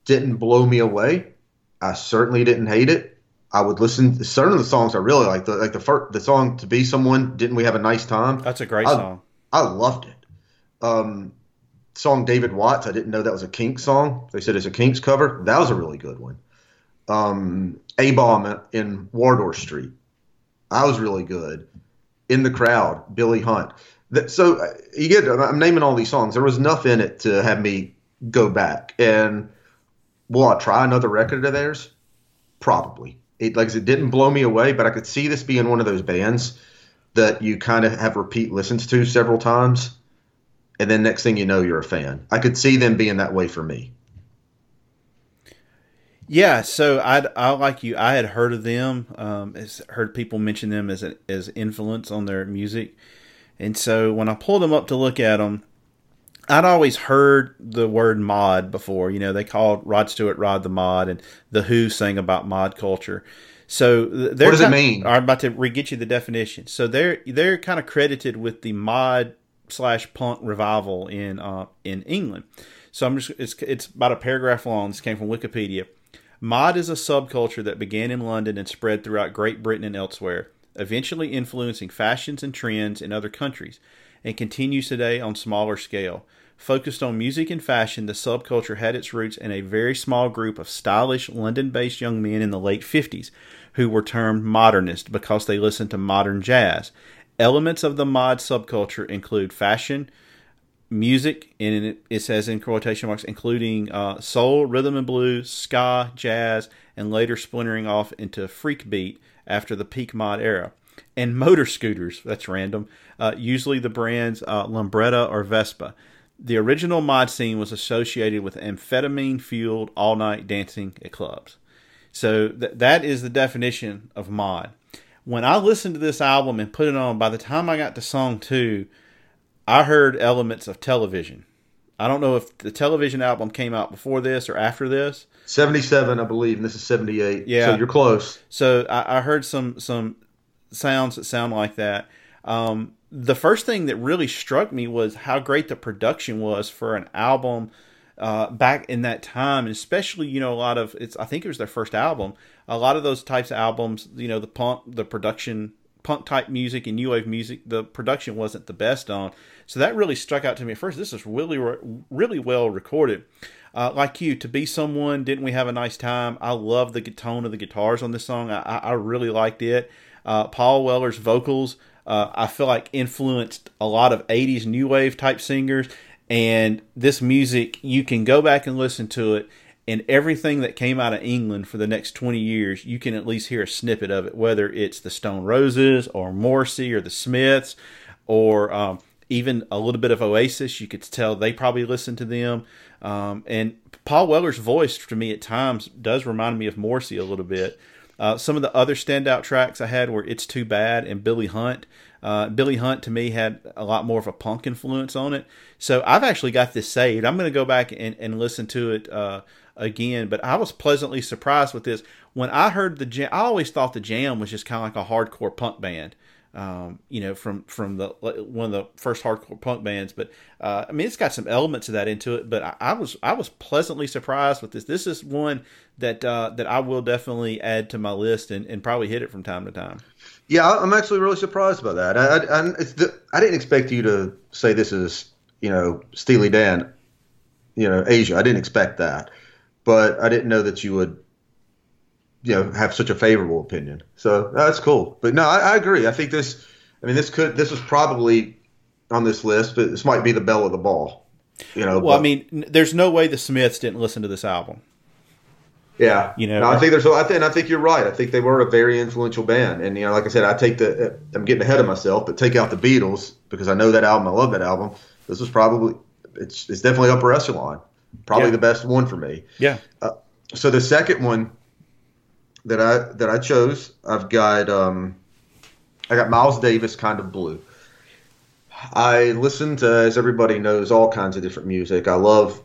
[SPEAKER 3] didn't blow me away. I certainly didn't hate it. I would listen to certain of the songs I really like. The, like the first, the song "To Be Someone." Didn't we have a nice time?
[SPEAKER 2] That's a great
[SPEAKER 3] I-
[SPEAKER 2] song.
[SPEAKER 3] I loved it. Um, song David Watts. I didn't know that was a Kinks song. They said it's a Kinks cover. That was a really good one. Um, a bomb in Wardour Street. I was really good. In the crowd, Billy Hunt. That, so uh, you get. I'm naming all these songs. There was enough in it to have me go back and will I try another record of theirs? Probably. It like it didn't blow me away, but I could see this being one of those bands that you kind of have repeat listens to several times, and then next thing you know, you're a fan. I could see them being that way for me.
[SPEAKER 2] Yeah, so I I like you. I had heard of them. Um, heard people mention them as a, as influence on their music, and so when I pulled them up to look at them, I'd always heard the word mod before. You know, they called Rod Stewart Rod the Mod, and the Who sang about mod culture. So
[SPEAKER 3] What does it mean?
[SPEAKER 2] I'm about to re get you the definition. So they're they're kind of credited with the mod slash punk revival in uh, in England. So I'm just it's it's about a paragraph long. This came from Wikipedia. Mod is a subculture that began in London and spread throughout Great Britain and elsewhere, eventually influencing fashions and trends in other countries, and continues today on smaller scale. Focused on music and fashion, the subculture had its roots in a very small group of stylish London based young men in the late 50s who were termed modernist because they listened to modern jazz. Elements of the mod subculture include fashion, music, and it, says in quotation marks, including uh, soul, rhythm and blues, ska, jazz, and later splintering off into freak beat after the peak mod era. And motor scooters, that's random, uh, usually the brands uh, or Vespa. The original mod scene was associated with amphetamine fueled all night dancing at clubs. So th- that is the definition of mod. When I listened to this album and put it on, by the time I got to song two, I heard elements of television. I don't know if the television album came out before this or after this.
[SPEAKER 3] 77, I believe, and this is 78.
[SPEAKER 2] Yeah.
[SPEAKER 3] So you're close.
[SPEAKER 2] So I, I heard some some sounds that sound like that. Um, the first thing that really struck me was how great the production was for an album uh, back in that time, and especially you know a lot of it's. I think it was their first album. A lot of those types of albums, you know, the punk, the production, punk type music and new wave music, the production wasn't the best on. So that really struck out to me at first. This is really really well recorded. Uh, like you, to be someone, didn't we have a nice time? I love the tone of the guitars on this song. I, I, really liked it. Uh, Paul Weller's vocals, uh, I feel like influenced a lot of 80s new wave type singers. And this music, you can go back and listen to it, and everything that came out of England for the next 20 years, you can at least hear a snippet of it, whether it's the Stone Roses or Morrissey or the Smiths or um, even a little bit of Oasis. You could tell they probably listened to them. Um, and Paul Weller's voice, to me, at times does remind me of Morrissey a little bit. Uh, some of the other standout tracks I had were "It's Too Bad" and "Billy Hunt." Uh, Billy Hunt to me had a lot more of a punk influence on it. So I've actually got this saved. I'm going to go back and, and listen to it uh, again. But I was pleasantly surprised with this. When I heard the jam, I always thought the Jam was just kind of like a hardcore punk band. Um, you know, from from the one of the first hardcore punk bands, but uh, I mean, it's got some elements of that into it. But I, I was I was pleasantly surprised with this. This is one that uh, that I will definitely add to my list and, and probably hit it from time to time.
[SPEAKER 3] Yeah, I'm actually really surprised by that. I, I, the, I didn't expect you to say this is, you know, Steely Dan, you know, Asia. I didn't expect that, but I didn't know that you would, you know, have such a favorable opinion. So uh, that's cool. But no, I, I agree. I think this, I mean, this could this was probably on this list, but this might be the bell of the ball. You know,
[SPEAKER 2] Well, I mean, there's no way the Smiths didn't listen to this album.
[SPEAKER 3] Yeah,
[SPEAKER 2] You know,
[SPEAKER 3] No, I think there's. I think, I think you're right. I think they were a very influential band, and you know, like I said, I take the. Uh, I'm getting ahead of myself, but take out the Beatles because I know that album. I love that album. This was probably. It's it's definitely upper echelon. Probably
[SPEAKER 2] Yeah.
[SPEAKER 3] the best one for me.
[SPEAKER 2] Yeah.
[SPEAKER 3] Uh, so the second one that I that I chose, I've got um, I got Miles Davis, kind of blue. I listen to, as everybody knows, all kinds of different music. I love,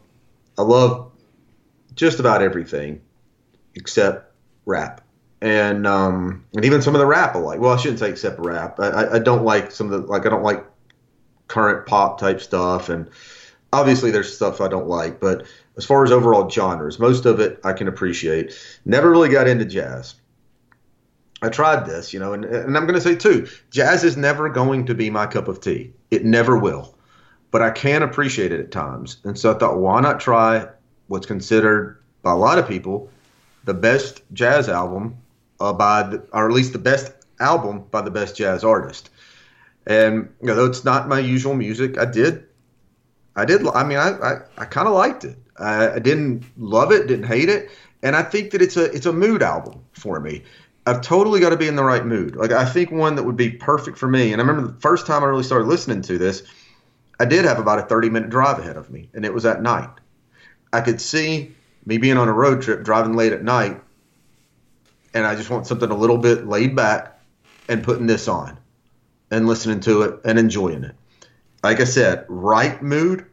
[SPEAKER 3] I love just about everything except rap, and um, and even some of the rap I like. Well, I shouldn't say except rap. I, I, don't like some of the like I don't like current pop type stuff, and obviously there's stuff I don't like. But as far as overall genres, most of it I can appreciate. Never really got into jazz. I tried this, you know, and, and I'm going to say too, jazz is never going to be my cup of tea. It never will. But I can appreciate it at times. And so I thought, why not try what's considered by a lot of people the best jazz album uh, by, the, or at least the best album by the best jazz artist. And you know, though it's not my usual music, I did, I did. I mean, I I, I kind of liked it. I, didn't love it, didn't hate it, and I think that it's a it's a mood album for me. I've totally got to be in the right mood. Like I think one that would be perfect for me. And I remember the first time I really started listening to this, I did have about a 30 minute drive ahead of me, and it was at night. I could see me being on a road trip, driving late at night, and I just want something a little bit laid back and putting this on and listening to it and enjoying it. Like I said, right mood,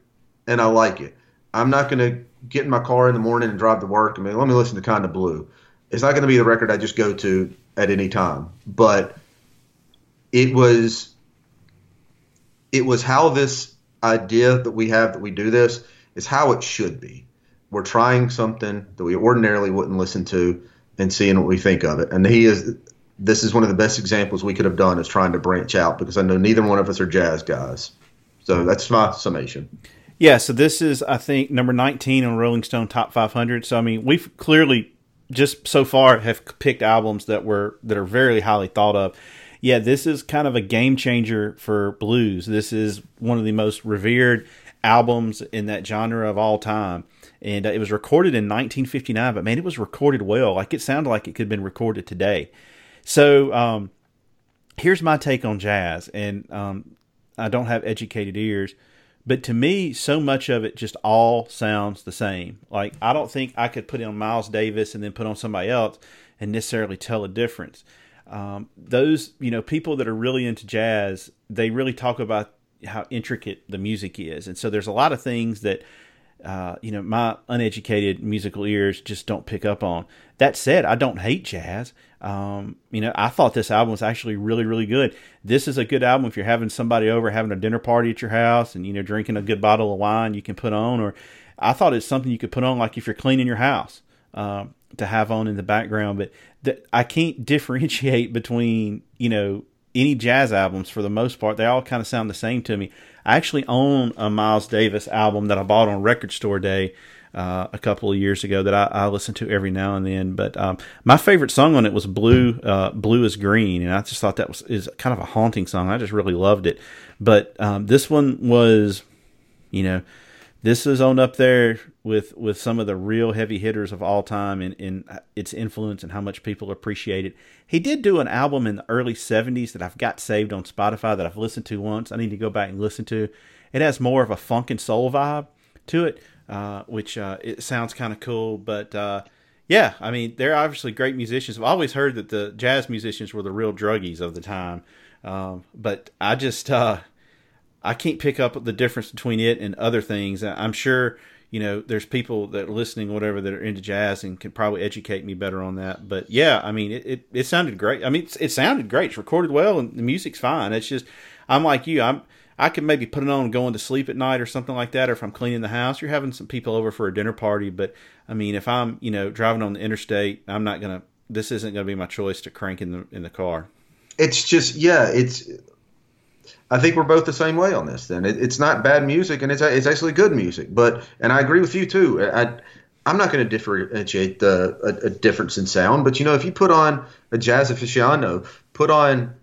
[SPEAKER 3] and I like it. I'm not going to get in my car in the morning and drive to work I mean, let me listen to Kind of Blue. It's not going to be the record I just go to at any time, but it was it was how this idea that we have that we do this is how it should be. We're trying something that we ordinarily wouldn't listen to and seeing what we think of it. And he is this is one of the best examples we could have done is trying to branch out because I know neither one of us are jazz guys. So that's my summation.
[SPEAKER 2] Yeah, so this is I think number 19 on Rolling Stone Top 500. So I mean, we've clearly just so far have picked albums that were that are very highly thought of. Yeah, this is kind of a game changer for blues. This is one of the most revered albums in that genre of all time. And uh, it was recorded in 1959, but man, it was recorded well. Like it sounded like it could have been recorded today. So, um, here's my take on jazz, and um, I don't have educated ears, but to me, so much of it just all sounds the same. Like I don't think I could put on Miles Davis and then put on somebody else and necessarily tell a difference. Um, those you know people that are really into jazz, they really talk about how intricate the music is, and so there's a lot of things that uh, you know, my uneducated musical ears just don't pick up on. That said, I don't hate jazz. Um, you know, I thought this album was actually really, really good. This is a good album if you're having somebody over, having a dinner party at your house, and you know, drinking a good bottle of wine, you can put on. Or I thought it's something you could put on, like if you're cleaning your house, um, to have on in the background. But th- I can't differentiate between you know any jazz albums for the most part. They all kind of sound the same to me. I actually own a Miles Davis album that I bought on Record Store Day uh, a couple of years ago that I, I listen to every now and then. But um, my favorite song on it was "Blue uh, Blue is Green," and I just thought that was is kind of a haunting song. I just really loved it. But um, this one was, you know, this is on up there with with some of the real heavy hitters of all time in, in its influence and how much people appreciate it. He did do an album in the early 70s that I've got saved on Spotify that I've listened to once. I need to go back and listen to. It has more of a funk and soul vibe to it, uh, which uh, it sounds kind of cool. But uh, yeah, I mean, they're obviously great musicians. I've always heard that the jazz musicians were the real druggies of the time. Um, but I just, uh, I can't pick up the difference between it and other things. I'm sure you know there's people that are listening, whatever, that are into jazz and can probably educate me better on that. But yeah, I mean, it it, it sounded great. I mean, it's, it sounded great. It's recorded well, and the music's fine. It's just I'm like you. I'm I could maybe put it on going to sleep at night or something like that, or if I'm cleaning the house. You're having some people over for a dinner party, but I mean, if I'm you know driving on the interstate, I'm not gonna. This isn't gonna be my choice to crank in the in the car.
[SPEAKER 3] It's just yeah, it's. I think we're both the same way on this. Then it, it's not bad music, and it's it's actually good music. But and I agree with you too. I I'm not going to differentiate the a, a difference in sound, but you know if you put on a jazz aficionado, put on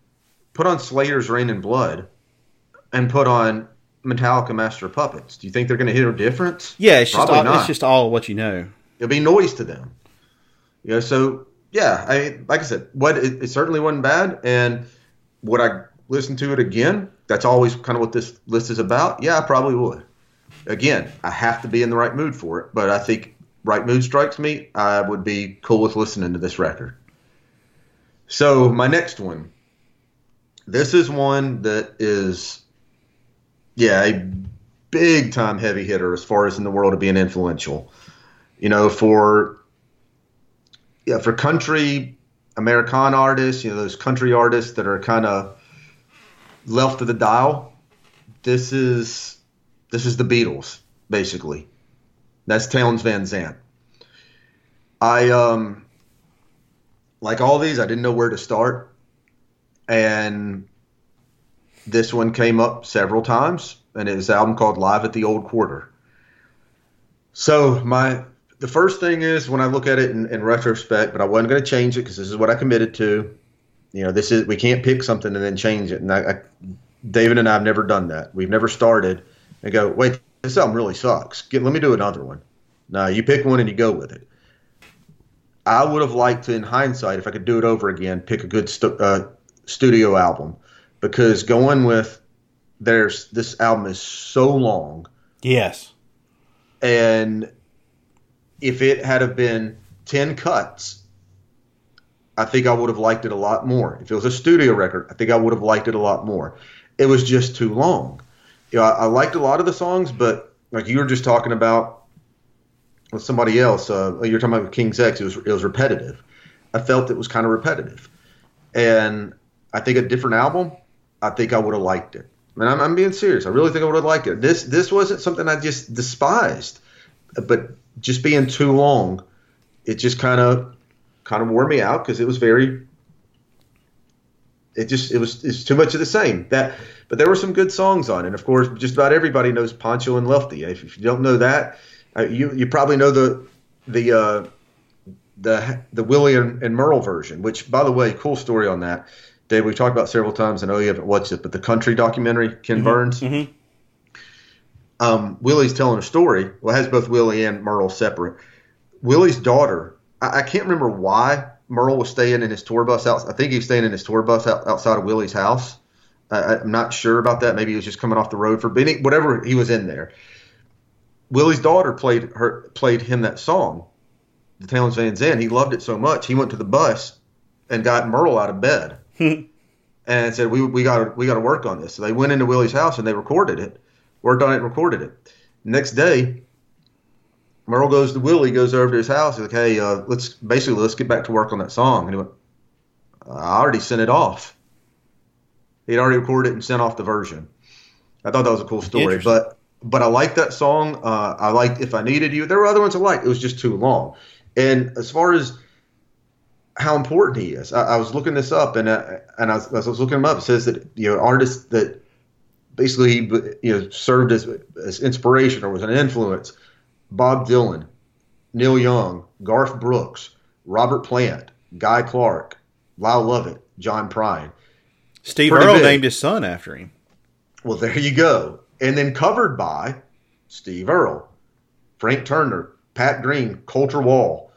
[SPEAKER 3] put on Slayer's Reign in Blood and put on Metallica Master Puppets. Do you think they're going to hear a difference?
[SPEAKER 2] Yeah, it's just all,
[SPEAKER 3] not.
[SPEAKER 2] it's just all what you know.
[SPEAKER 3] It'll be noise to them. You know, so yeah, I like I said, what it, it certainly wasn't bad, and would I listen to it again? That's always kind of what this list is about. Yeah, I probably would. Again, I have to be in the right mood for it, but I think right mood strikes me. I would be cool with listening to this record. So my next one, this is one that is, yeah, a big time heavy hitter as far as in the world of being influential you know, for yeah, for country American artists, you know, those country artists that are kind of left of the dial. This is this is the Beatles, basically. That's Townes Van Zandt. I um like all these, I didn't know where to start, and this one came up several times, and it was an album called Live at the Old Quarter. So my the first thing is when I look at it in, in retrospect, but I wasn't going to change it because this is what I committed to. You know, this is we can't pick something and then change it. And I, I, David and I have never done that. We've never started and go, wait, this album really sucks. Get, let me do another one. No, you pick one and you go with it. I would have liked to, in hindsight, if I could do it over again, pick a good stu- uh, studio album because going with there's this album is so long.
[SPEAKER 2] Yes.
[SPEAKER 3] and if it had have been 10 cuts i think i would have liked it a lot more. If it was a studio record i think i would have liked it a lot more. It was just too long. You know, I, I liked a lot of the songs but like you were just talking about with somebody else uh, you're talking about king's x it was, it was repetitive. I felt it was kind of repetitive. And i think a different album i think i would have liked it and I'm, I'm being serious i really think i would have liked it this this wasn't something i just despised but just being too long, it just kind of kind of wore me out because it was very. It just it was it's too much of the same that, but there were some good songs on it. And of course, just about everybody knows Pancho and Lefty. If, if you don't know that, uh, you you probably know the the uh, the the Willie and, and Merle version. Which, by the way, cool story on that. Dave, we've talked about several times. And I know you haven't watched it, but the country documentary, Ken Burns
[SPEAKER 2] Mm-hmm.
[SPEAKER 3] um, Willie's telling a story. Well, it has both Willie and Merle separate. Willie's daughter, I, I can't remember why Merle was staying in his tour bus out. I think he was staying in his tour bus out, outside of Willie's house. I, I'm not sure about that. Maybe he was just coming off the road for Benny, whatever he was in there. Willie's daughter played her played him that song, the Townes Van Zandt. He loved it so much he went to the bus and got Merle out of bed and said, "We we got we got to work on this." So they went into Willie's house and they recorded it, worked on it, recorded it. Next day, Merle goes to Willie, goes over to his house. He's like, "Hey, uh, let's basically let's get back to work on that song." And he went, "I already sent it off. He'd already recorded it and sent off the version." I thought that was a cool story, but but I liked that song. Uh, I liked "If I Needed You." There were other ones I liked. It was just too long. And as far as how important he is. I, I was looking this up, and uh, and I was, I was looking him up, it says that you know artists that basically you know served as as inspiration or was an influence. Bob Dylan, Neil Young, Garth Brooks, Robert Plant, Guy Clark, Lyle Lovett, John Prine.
[SPEAKER 2] Steve
[SPEAKER 3] Pretty
[SPEAKER 2] Earle
[SPEAKER 3] big.
[SPEAKER 2] named his son after him.
[SPEAKER 3] Well, there you go. And then covered by Steve Earle, Frank Turner, Pat Green, Colter Wall,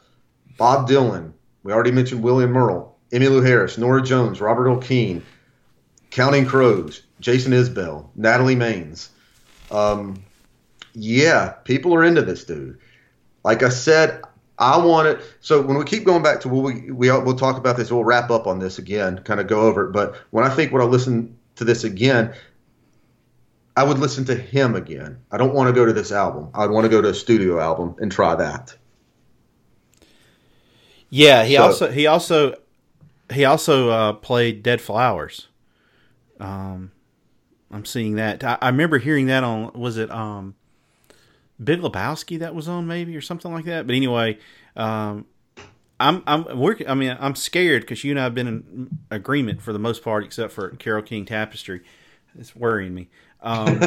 [SPEAKER 3] Bob Dylan. We already mentioned William Merle, Emmylou Harris, Norah Jones, Robert Earl Keen, Counting Crows, Jason Isbell, Natalie Maines. Um, yeah, people are into this dude. Like I said, I want it. So when we keep going back to what we, we we'll talk about this. We'll wrap up on this again, kind of go over it. But when I think when I listen to this again, I would listen to him again. I don't want to go to this album. I'd want to go to a studio album and try that.
[SPEAKER 2] Yeah, he
[SPEAKER 3] So-
[SPEAKER 2] also he also he also uh, played Dead Flowers. Um, I'm seeing that. I, I remember hearing that on was it um, Big Lebowski that was on maybe or something like that. But anyway, um, I'm I'm working. I mean, I'm scared because you and I have been in agreement for the most part, except for Carole King Tapestry. It's worrying me. Um,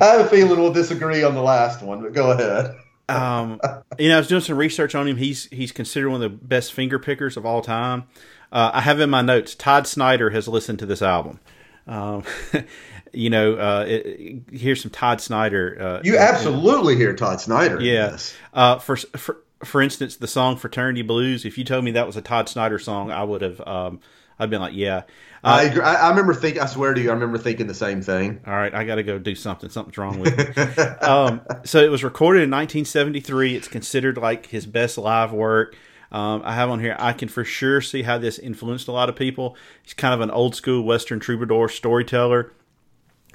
[SPEAKER 3] I have a feeling we'll disagree on the last one, but go ahead.
[SPEAKER 2] Um, you know, I was doing some research on him. He's he's considered one of the best finger pickers of all time. uh, I have in my notes. Todd Snider has listened to this album. Um, you know, uh, it, it- here's some Todd Snider. Uh,
[SPEAKER 3] You absolutely hear Todd Snider. Yes.
[SPEAKER 2] yeah. Uh, for for for instance, the song "Fraternity Blues." If you told me that was a Todd Snider song, I would have. Um, I'd been like, yeah.
[SPEAKER 3] I, agree. I, I remember thinking. I swear to you, I remember thinking the same thing.
[SPEAKER 2] All right, I got to go do something. Something's wrong with me. um, so it was recorded in 1973. It's considered like his best live work. Um, I have on here. I can for sure see how this influenced a lot of people. He's kind of an old school Western troubadour storyteller.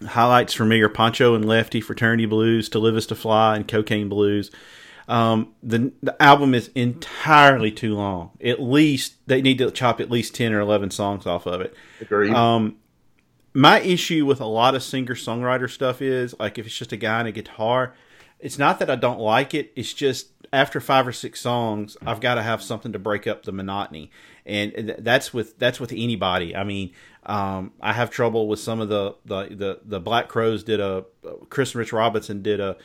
[SPEAKER 2] Highlights for me are Pancho and Lefty, Fraternity Blues, To Live Is to Fly, and Cocaine Blues. Um, the the album is entirely too long. At least they need to chop at least ten or eleven songs off of it
[SPEAKER 3] Agreed.
[SPEAKER 2] Um, my issue with a lot of singer songwriter stuff is like if it's just a guy and a guitar, it's not that I don't like it. It's just after five or six songs, I've got to have something to break up the monotony, and that's with that's with anybody. I mean, um, I have trouble with some of the the the, the Black Crowes did a Chris Rich Robinson did a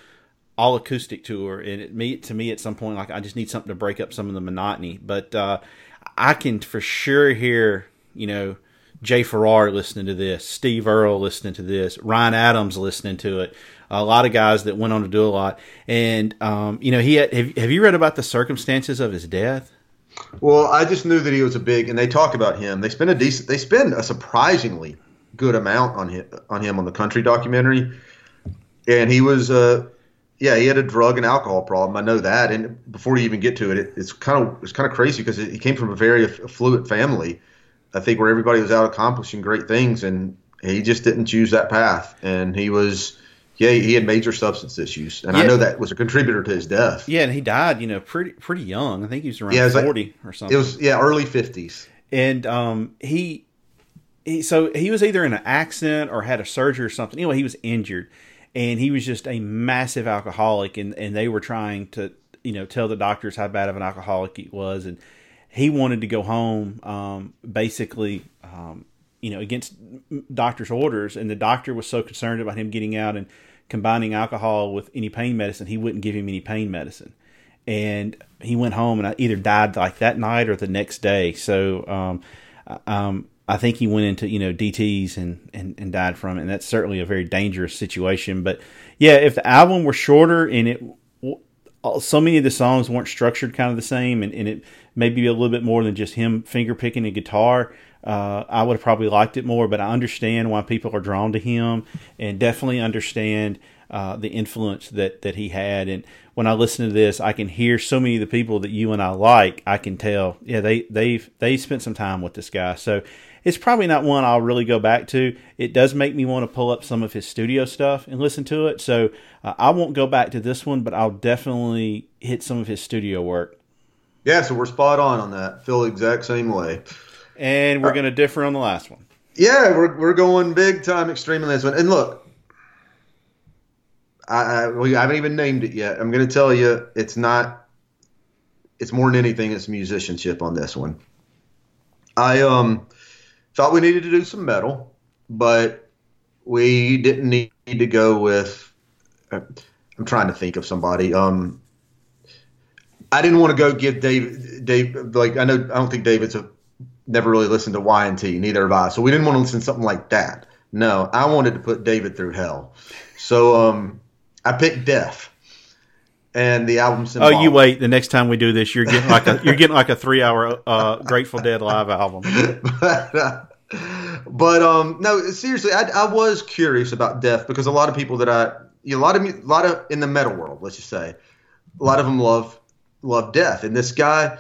[SPEAKER 2] all acoustic tour, and it, me to me at some point like I just need something to break up some of the monotony. But uh, I can for sure hear you know Jay Farrar listening to this, Steve Earle listening to this, Ryan Adams listening to it. A lot of guys that went on to do a lot, and um, you know he had, have, have you read about the circumstances of his death?
[SPEAKER 3] Well, I just knew that he was a big, and they talk about him. They spend a decent, they spend a surprisingly good amount on him on him on the country documentary, and he was, uh, yeah, he had a drug and alcohol problem. I know that, and before you even get to it, it it's kind of it's kind of crazy because he came from a very affluent family. I think where everybody was out accomplishing great things, and he just didn't choose that path, and he was. Yeah, he had major substance issues, and I know that was a contributor to his death.
[SPEAKER 2] Yeah, and he died, you know, pretty pretty young. I think he was around
[SPEAKER 3] Yeah, was like-
[SPEAKER 2] forty or something.
[SPEAKER 3] It was yeah, early fifties.
[SPEAKER 2] and um, he, he so he was either in an accident or had a surgery or something. Anyway, he was injured, and he was just a massive alcoholic, and and they were trying to you know tell the doctors how bad of an alcoholic he was, and he wanted to go home, um, basically. Um, you know, against doctor's orders, and the doctor was so concerned about him getting out and combining alcohol with any pain medicine, he wouldn't give him any pain medicine and he went home and either died like that night or the next day. So um, um, I think he went into you know DTS and, and and died from it, and that's certainly a very dangerous situation. But yeah, if the album were shorter and it so many of the songs weren't structured kind of the same, and, and it maybe a little bit more than just him finger picking a guitar. Uh, I would have probably liked it more, but I understand why people are drawn to him, and definitely understand uh, the influence that that he had. And when I listen to this, I can hear so many of the people that you and I like. I can tell, yeah, they they've they spent some time with this guy. So it's probably not one I'll really go back to. It does make me want to pull up some of his studio stuff and listen to it. So uh, I won't go back to this one, but I'll definitely hit some of his studio work.
[SPEAKER 3] Yeah, so we're spot on on that. Feel the exact same way.
[SPEAKER 2] And we're going to differ on the last one.
[SPEAKER 3] Yeah, we're, we're going big time extreme on this one. And look, I, I we haven't even named it yet. I'm going to tell you, it's not. It's more than anything, it's musicianship on this one. I um thought we needed to do some metal, but we didn't need to go with. I'm trying to think of somebody. Um, I didn't want to go give Dave Dave like I know I don't think David's a never really listened to Y and T, neither have I. So we didn't want to listen to something like that. No, I wanted to put David through hell. So um, I picked Death, and the album.
[SPEAKER 2] Oh, you wait. The next time we do this, you're getting like a you're getting like a three hour uh, Grateful Dead live album.
[SPEAKER 3] but, uh, but um, no, seriously, I, I was curious about Death because a lot of people that I, you know, a lot of a lot of in the metal world, let's just say, a lot of them love love Death, and this guy,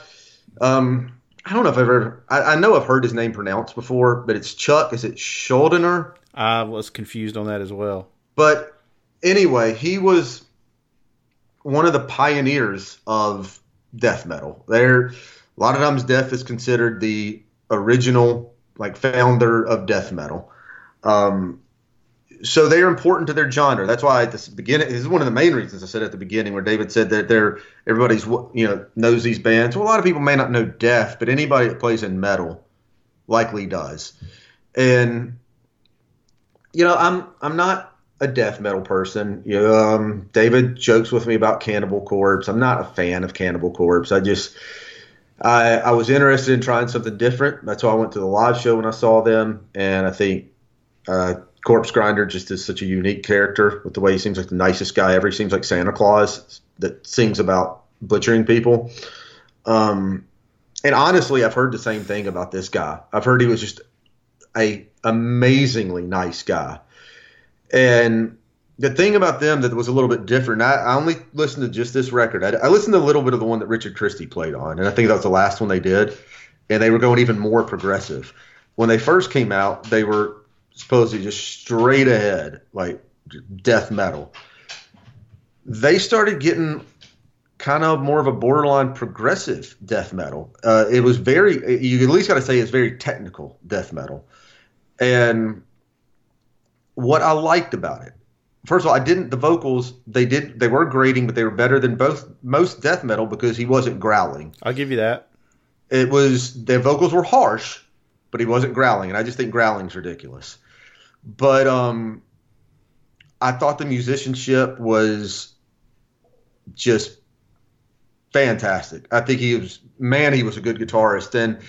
[SPEAKER 3] um, I don't know if I've ever, I, I know I've heard his name pronounced before, but it's Chuck. Is it Schuldiner?
[SPEAKER 2] I was confused on that as well.
[SPEAKER 3] But anyway, he was one of the pioneers of death metal. There, a lot of times, death is considered the original, like founder of death metal. Um, so they are important to their genre. That's why at the beginning, this is one of the main reasons I said at the beginning, where David said that they're everybody's you know knows these bands. Well, a lot of people may not know death, but anybody that plays in metal likely does. And you know, I'm I'm not a death metal person. Um, David jokes with me about Cannibal Corpse. I'm not a fan of Cannibal Corpse. I just I, I was interested in trying something different. That's why I went to the live show when I saw them, and I think uh, Corpse Grinder just is such a unique character with the way he seems like the nicest guy ever. He seems like Santa Claus that sings about butchering people. Um, and honestly, I've heard the same thing about this guy. I've heard he was just a amazingly nice guy. And the thing about them that was a little bit different, I, I only listened to just this record. I, I listened to a little bit of the one that Richard Christy played on, and I think that was the last one they did. And they were going even more progressive. When they first came out, they were supposedly just straight ahead, like death metal. They started getting kind of more of a borderline progressive death metal. Uh, it was very, you at least got to say it's very technical death metal. And what I liked about it, first of all, I didn't, the vocals, they did, they were grating, but they were better than both, most death metal because he wasn't growling.
[SPEAKER 2] I'll give you that.
[SPEAKER 3] It was, the vocals were harsh, but he wasn't growling. And I just think growling's ridiculous. But, um, I thought the musicianship was just fantastic. I think he was man, he was a good guitarist. And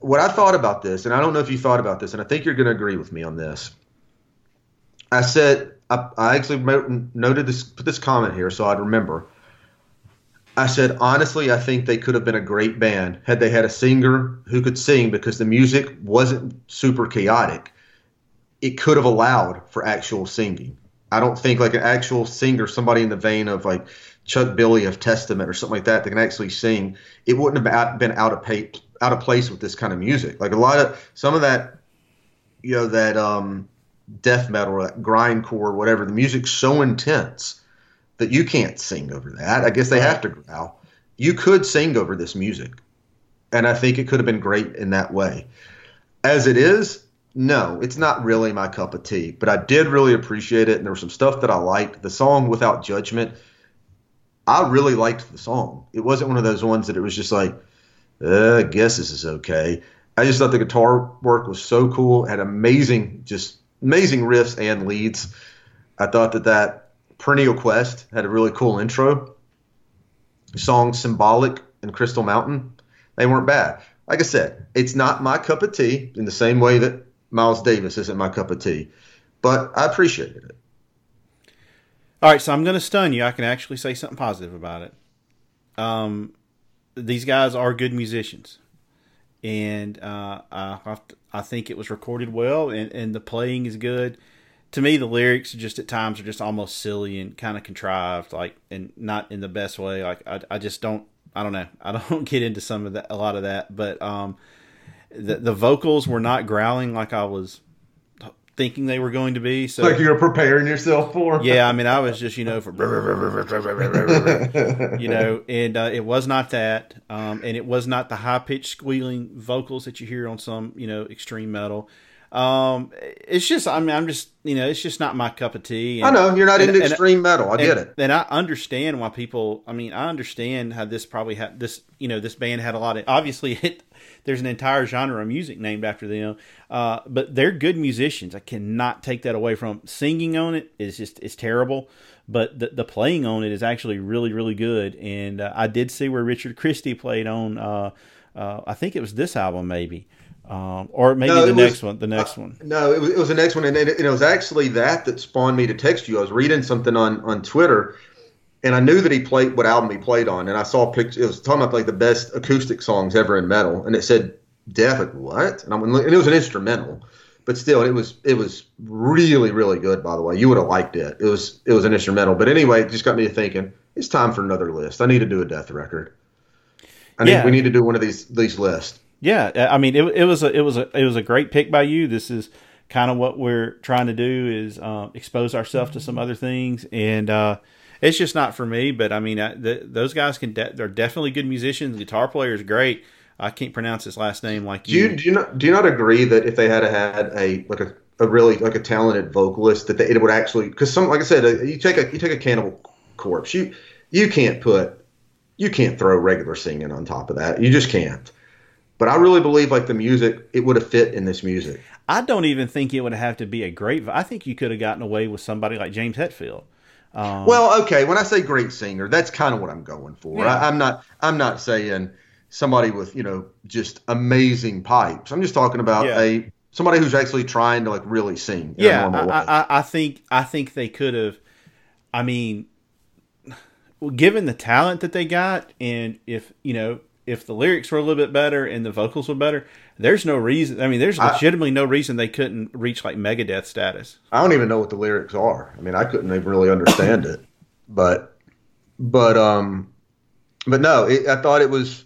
[SPEAKER 3] what I thought about this, and I don't know if you thought about this, and I think you're going to agree with me on this. I said I, I actually noted this, put this comment here, so I'd remember. I said honestly, I think they could have been a great band had they had a singer who could sing because the music wasn't super chaotic. It could have allowed for actual singing. I don't think like an actual singer, somebody in the vein of like Chuck Billy of Testament or something like that that can actually sing, it wouldn't have been out of pay, out of place with this kind of music. Like a lot of some of that, you know, that um, death metal, or that grindcore, whatever. The music's so intense that you can't sing over that. I guess they have to growl. You could sing over this music, and I think it could have been great in that way. As it is, no, it's not really my cup of tea. But I did really appreciate it, and there was some stuff that I liked. The song "Without Judgment." I really liked the song. It wasn't one of those ones that it was just like, uh, I guess this is okay. I just thought the guitar work was so cool. Had amazing, just amazing riffs and leads. I thought that that Perennial Quest had a really cool intro. Song Symbolic and Crystal Mountain, they weren't bad. Like I said, it's not my cup of tea in the same way that Miles Davis isn't my cup of tea, but I appreciated it.
[SPEAKER 2] All right, so I'm going to stun you. I can actually say something positive about it. Um, these guys are good musicians, and uh, I I think it was recorded well, and, and the playing is good. To me, the lyrics just at times are just almost silly and kind of contrived, like and not in the best way. Like I, I just don't I don't know I don't get into some of that a lot of that, but um, the the vocals were not growling like I was thinking they were going to be. So
[SPEAKER 3] Like you're preparing yourself for.
[SPEAKER 2] yeah, I mean, I was just you know for you know, and uh, it was not that, um, and it was not the high pitched squealing vocals that you hear on some you know extreme metal. Um, it's just I mean I'm just you know it's just not my cup of tea.
[SPEAKER 3] I know you're not
[SPEAKER 2] and-
[SPEAKER 3] into
[SPEAKER 2] and-
[SPEAKER 3] extreme metal. I get
[SPEAKER 2] and,
[SPEAKER 3] it.
[SPEAKER 2] And I understand why people. I mean, I understand how this probably had this. You know, this band had a lot of. Obviously, it, there's an entire genre of music named after them. Uh, but they're good musicians. I cannot take that away from. 'em. Singing on it is just it's terrible, but the the playing on it is actually really really good. And uh, I did see where Richard Christy played on. Uh, uh, I think it was this album maybe. Um, or maybe
[SPEAKER 3] No,
[SPEAKER 2] the next
[SPEAKER 3] was-
[SPEAKER 2] one. The next one.
[SPEAKER 3] No, it was, it was the next one, and it, it was actually that that spawned me to text you. I was reading something on on Twitter, and I knew that he played what album he played on, and I saw pictures. It was talking about like the best acoustic songs ever in metal, and it said "Death." Like what? And, I'm, and it was an instrumental, but still, it was it was really really good. By the way, you would have liked it. It was it was an instrumental, but anyway, it just got me thinking. It's time for another list. I need to do a death record. I need,
[SPEAKER 2] Yeah.
[SPEAKER 3] we need to do one of these these lists.
[SPEAKER 2] Yeah, I mean, it, it was a it was a it was a great pick by you. This is kind of what we're trying to do is uh, expose ourselves to some other things, and uh, it's just not for me. But I mean, I, the, those guys can de- they're definitely good musicians. Guitar player is great. I can't pronounce his last name like
[SPEAKER 3] Do you do you not do you not agree that if they had had a like a, a really like a talented vocalist that they, it would actually because some like I said uh, you take a you take a Cannibal Corpse you you can't put you can't throw regular singing on top of that you just can't. But I really believe like the music it would have fit in this music.
[SPEAKER 2] I don't even think it would have to be a great. I think you could have gotten away with somebody like James Hetfield. Um,
[SPEAKER 3] Well, okay, when I say great singer, that's kind of what I'm going for.
[SPEAKER 2] Yeah.
[SPEAKER 3] I, I'm not I'm not saying somebody with you know just amazing pipes. I'm just talking about
[SPEAKER 2] Yeah.
[SPEAKER 3] a somebody who's actually trying to like really sing.
[SPEAKER 2] Yeah. I, I, I think I think they could have. I mean, given the talent that they got, and if you know if the lyrics were a little bit better and the vocals were better, there's no reason. I mean, there's
[SPEAKER 3] I-
[SPEAKER 2] legitimately no reason they couldn't reach like Megadeth status.
[SPEAKER 3] I don't even know what the lyrics are. I mean, I couldn't even really understand it, but, but, um, but no, it, I thought it was,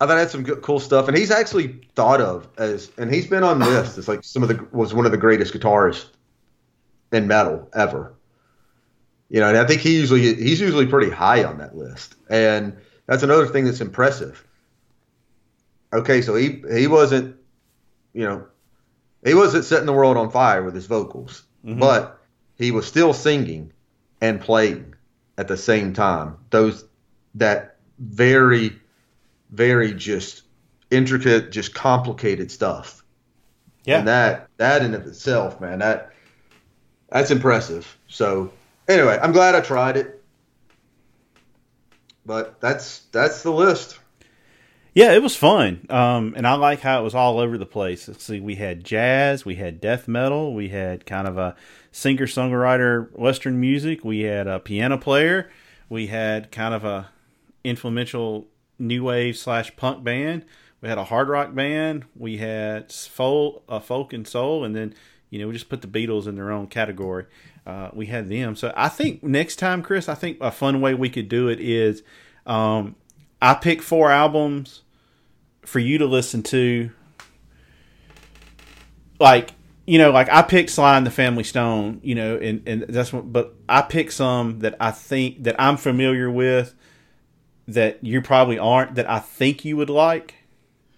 [SPEAKER 3] I thought it had some good, cool stuff, and he's actually thought of as, and he's been on lists as like some of the was one of the greatest guitarists in metal ever. You know, and I think he usually he's usually pretty high on that list, and that's another thing that's impressive. Okay, so he he wasn't, you know, he wasn't setting the world on fire with his vocals, mm-hmm. but he was still singing and playing at the same time. Those that very, very just intricate, just complicated stuff.
[SPEAKER 2] Yeah,
[SPEAKER 3] And that that in of itself, man, that that's impressive. So anyway, I'm glad I tried it. But that's that's the list.
[SPEAKER 2] Yeah, it was fun. Um, and I like how it was all over the place. Let's see, we had jazz, we had death metal, we had kind of a singer songwriter Western music, we had a piano player, we had kind of a influential new wave slash punk band, we had a hard rock band, we had folk, uh, folk and soul, and then you know we just put the Beatles in their own category. Uh, we had them. So I think next time, Chris, I think a fun way we could do it is. Um, I pick four albums for you to listen to. Like, you know, like I picked Sly and the Family Stone, you know, and, and that's what, but I pick some that I think that I'm familiar with that you probably aren't that I think you would like.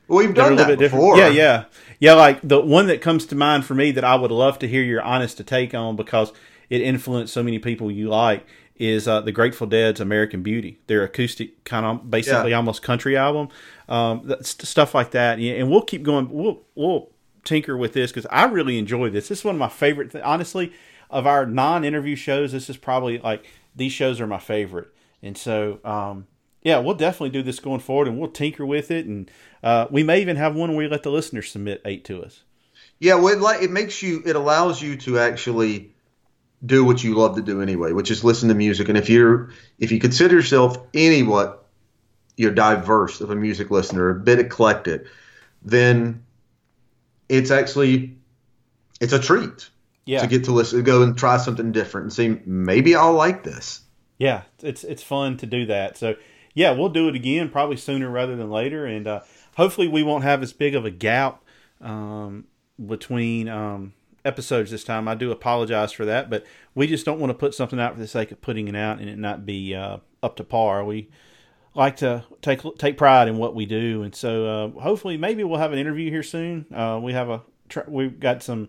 [SPEAKER 3] Well, we've done that before.
[SPEAKER 2] Yeah, yeah. Yeah, like the one that comes to mind for me that I would love to hear your honest take on because it influenced so many people you like is uh, the Grateful Dead's American Beauty. Their acoustic kind of basically
[SPEAKER 3] Yeah.
[SPEAKER 2] almost country album, um, that, st- stuff like that. And we'll keep going. We'll we'll tinker with this because I really enjoy this. This is one of my favorite. Th- honestly, of our non-interview shows, this is probably like these shows are my favorite. And so, um, yeah, we'll definitely do this going forward, and we'll tinker with it, and uh, we may even have one where we let the listeners submit eight to us.
[SPEAKER 3] Yeah, well, it, like, it makes you, it allows you to actually do what you love to do anyway, which is listen to music. And if you're, if you consider yourself any what you're diverse of a music listener, a bit eclectic, then it's actually, it's a treat
[SPEAKER 2] Yeah,
[SPEAKER 3] to get to listen, go and try something different and see maybe I'll like this.
[SPEAKER 2] yeah, it's it's fun to do that. So yeah, we'll do it again, probably sooner rather than later, and uh, hopefully we won't have as big of a gap um, between um, episodes this time. I do apologize for that, but we just don't want to put something out for the sake of putting it out and it not be uh, up to par. We like to take take pride in what we do, and so uh, hopefully maybe we'll have an interview here soon. Uh, we have a we've got some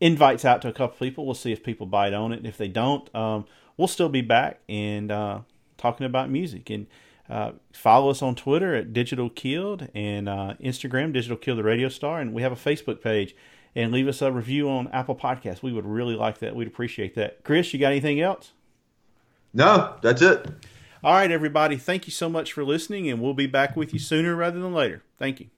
[SPEAKER 2] invites out to a couple people. We'll see if people bite on it. If they don't, um, we'll still be back and uh, talking about music. And uh, follow us on Twitter at Digital Killed and uh, Instagram Digital Kill the Radio Star, and we have a Facebook page. And leave us a review on Apple Podcasts. We would really like that. We'd appreciate that. Chris, you got anything else?
[SPEAKER 3] No, that's it.
[SPEAKER 2] All right, everybody. Thank you so much for listening, and we'll be back with you sooner rather than later. Thank you.